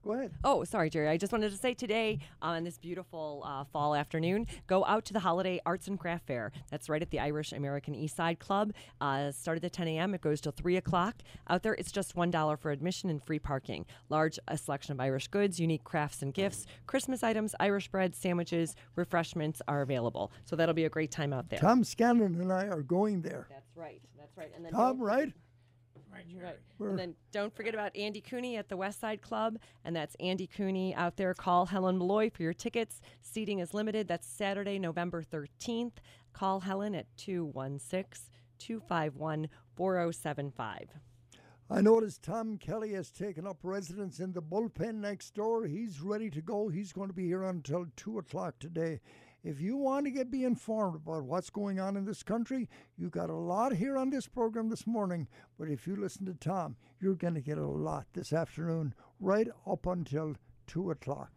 Go ahead. Oh, sorry, Jerry. I just wanted to say today, on this beautiful uh, fall afternoon, go out to the Holiday Arts and Craft Fair. That's right at the Irish American East Side Club. Uh, started at 10 a.m. It goes till 3 o'clock. Out there, it's just $1 for admission and free parking. Large a selection of Irish goods, unique crafts and gifts, Christmas items, Irish bread, sandwiches, refreshments are available. So that'll be a great time out there. Tom Scanlon and I are going there. That's right. That's right. And then Tom, don't- right? Mm, right. We're- And then don't forget about Andy Cooney at the West Side Club. And that's Andy Cooney out there. Call Helen Malloy for your tickets. Seating is limited. That's Saturday, November 13th. Call Helen at 216 251 4075. I noticed Tom Kelly has taken up residence in the bullpen next door. He's ready to go. He's going to be here until 2 o'clock today. If you want to get be informed about what's going on in this country, you got a lot here on this program this morning. But if you listen to Tom, you're going to get a lot this afternoon, right up until 2 o'clock.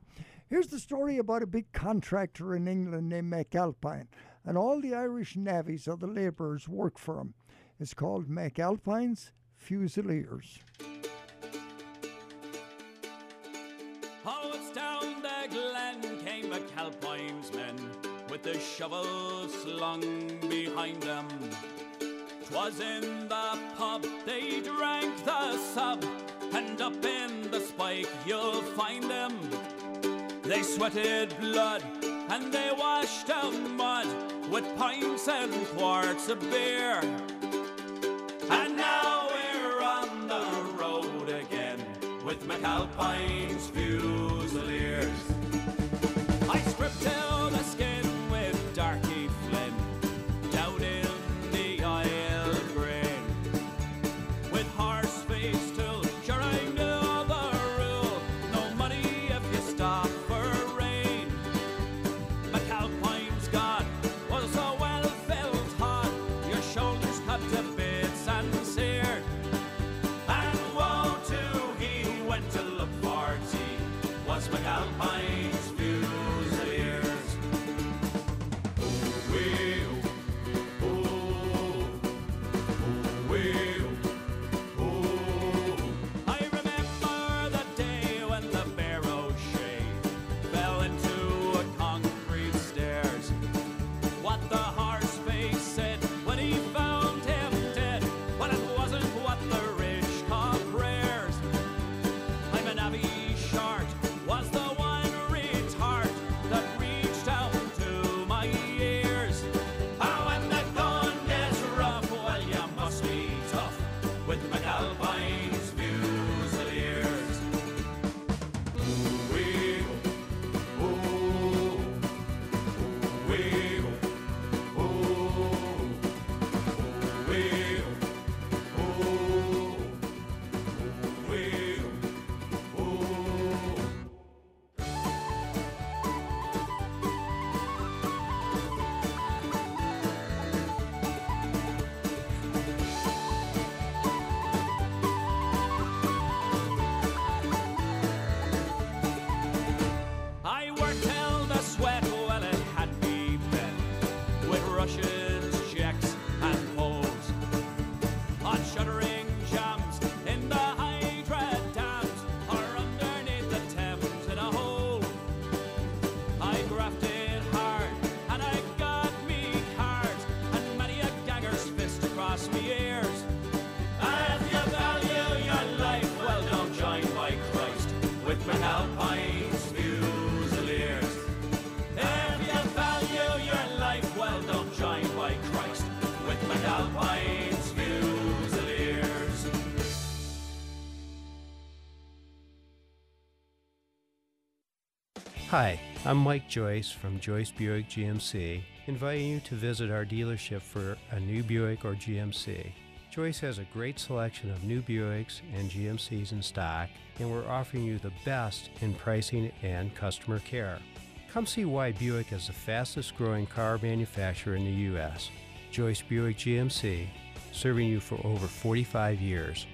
Here's the story about a big contractor in England named McAlpine, and all the Irish navvies or the labourers work for him. It's called McAlpine's Fusiliers. Oh, it's down the glen came McAlpine's men with the shovel slung behind them. 'Twas in the pub they drank the sub, and up in the spike you'll find them. They sweated blood and they washed out mud with pints and quarts of beer. And now we're on the road again with McAlpine's Hi, I'm Mike Joyce from Joyce Buick GMC, inviting you to visit our dealership for a new Buick or GMC. Joyce has a great selection of new Buicks and GMCs in stock, and we're offering you the best in pricing and customer care. Come see why Buick is the fastest growing car manufacturer in the U.S. Joyce Buick GMC, serving you for over 45 years.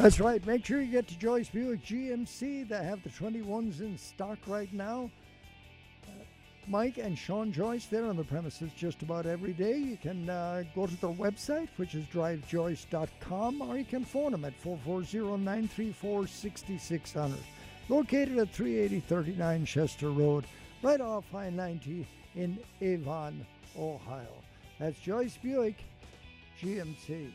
That's right. Make sure you get to Joyce Buick GMC. They have the 21s in stock right now. Uh, Mike and Sean Joyce, they're on the premises just about every day. You can uh, go to their website, which is drivejoyce.com, or you can phone them at 440 934 6600. Located at 38039 Chester Road, right off I 90 in Avon, Ohio. That's Joyce Buick GMC.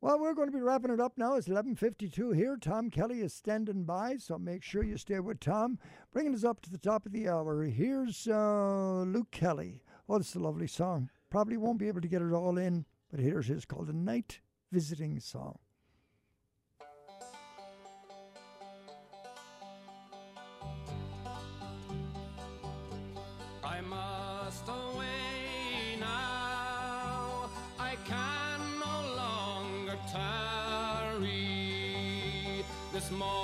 Well, we're going to be wrapping it up now. It's 11:52 here. Tom Kelly is standing by, so make sure you stay with Tom. Bringing us up to the top of the hour. Here's uh, Luke Kelly. Oh, this is a lovely song. Probably won't be able to get it all in, but here's his called a night visiting song. Tarry.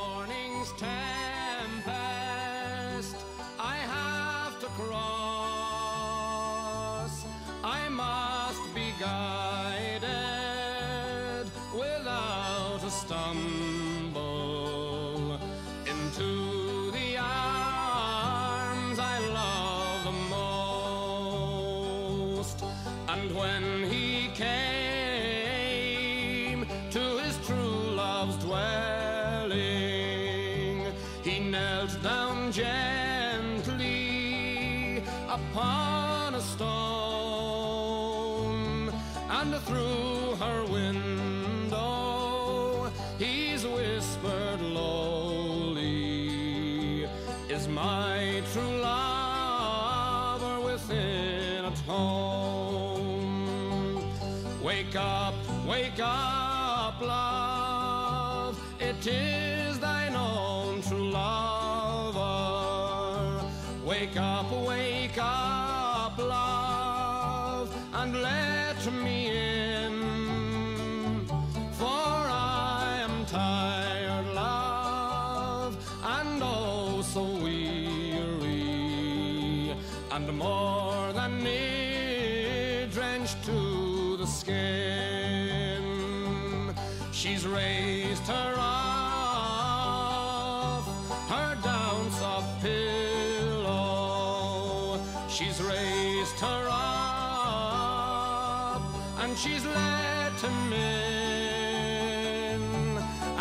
And she's let him in,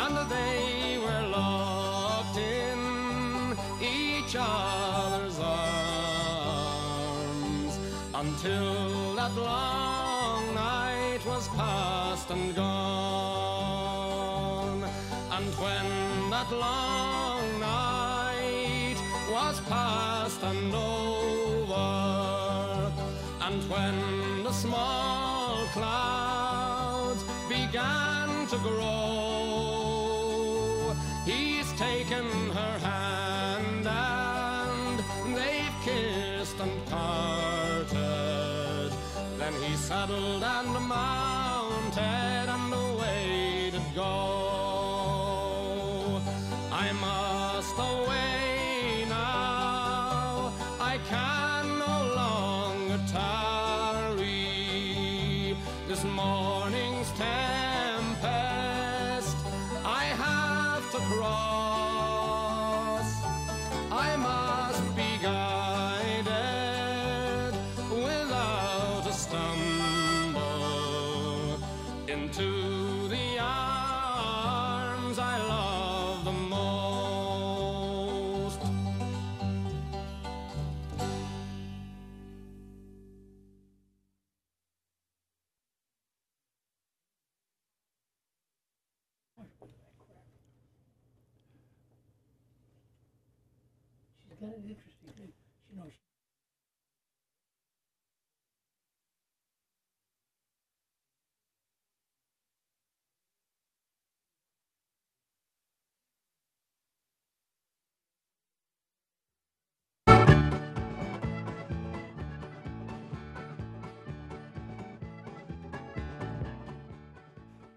and they were locked in each other's arms until that long night was past and gone. And when that long night was past and over, and when the small clouds began to grow, he's taken her hand and they've kissed and parted. Then he saddled and mounted and away to go.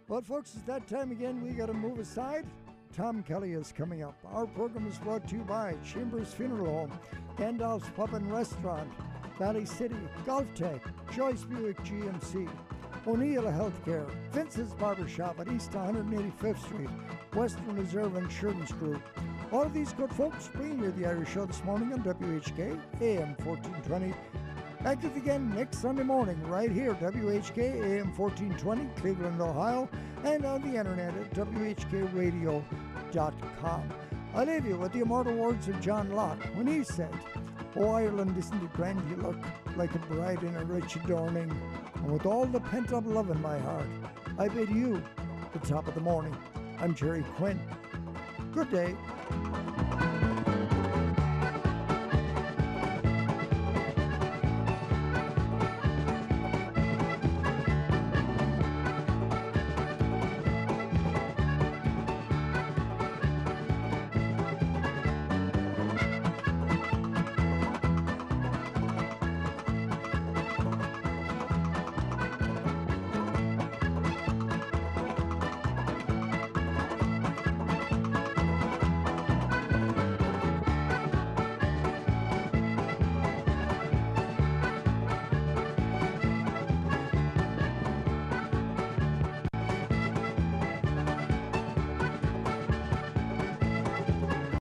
Well, folks, it's that time again. We got to move aside. Tom Kelly is coming up. Our program is brought to you by Chambers Funeral Home, Gandalf's Pub and Restaurant, Valley City, Golf Tech, Joyce Buick GMC, O'Neill Healthcare, Vince's Barbershop at East 185th Street, Western Reserve Insurance Group. All of these good folks bringing you the Irish Show this morning on WHK AM 1420. Back to it again next Sunday morning, right here, WHK AM 1420, Cleveland, Ohio, and on the internet at WHKRadio.com. I leave you with the immortal words of John Locke when he said, Oh, Ireland, isn't it grand you look like a bride in a rich adorning? And with all the pent up love in my heart, I bid you the top of the morning. I'm Jerry Quinn. Good day.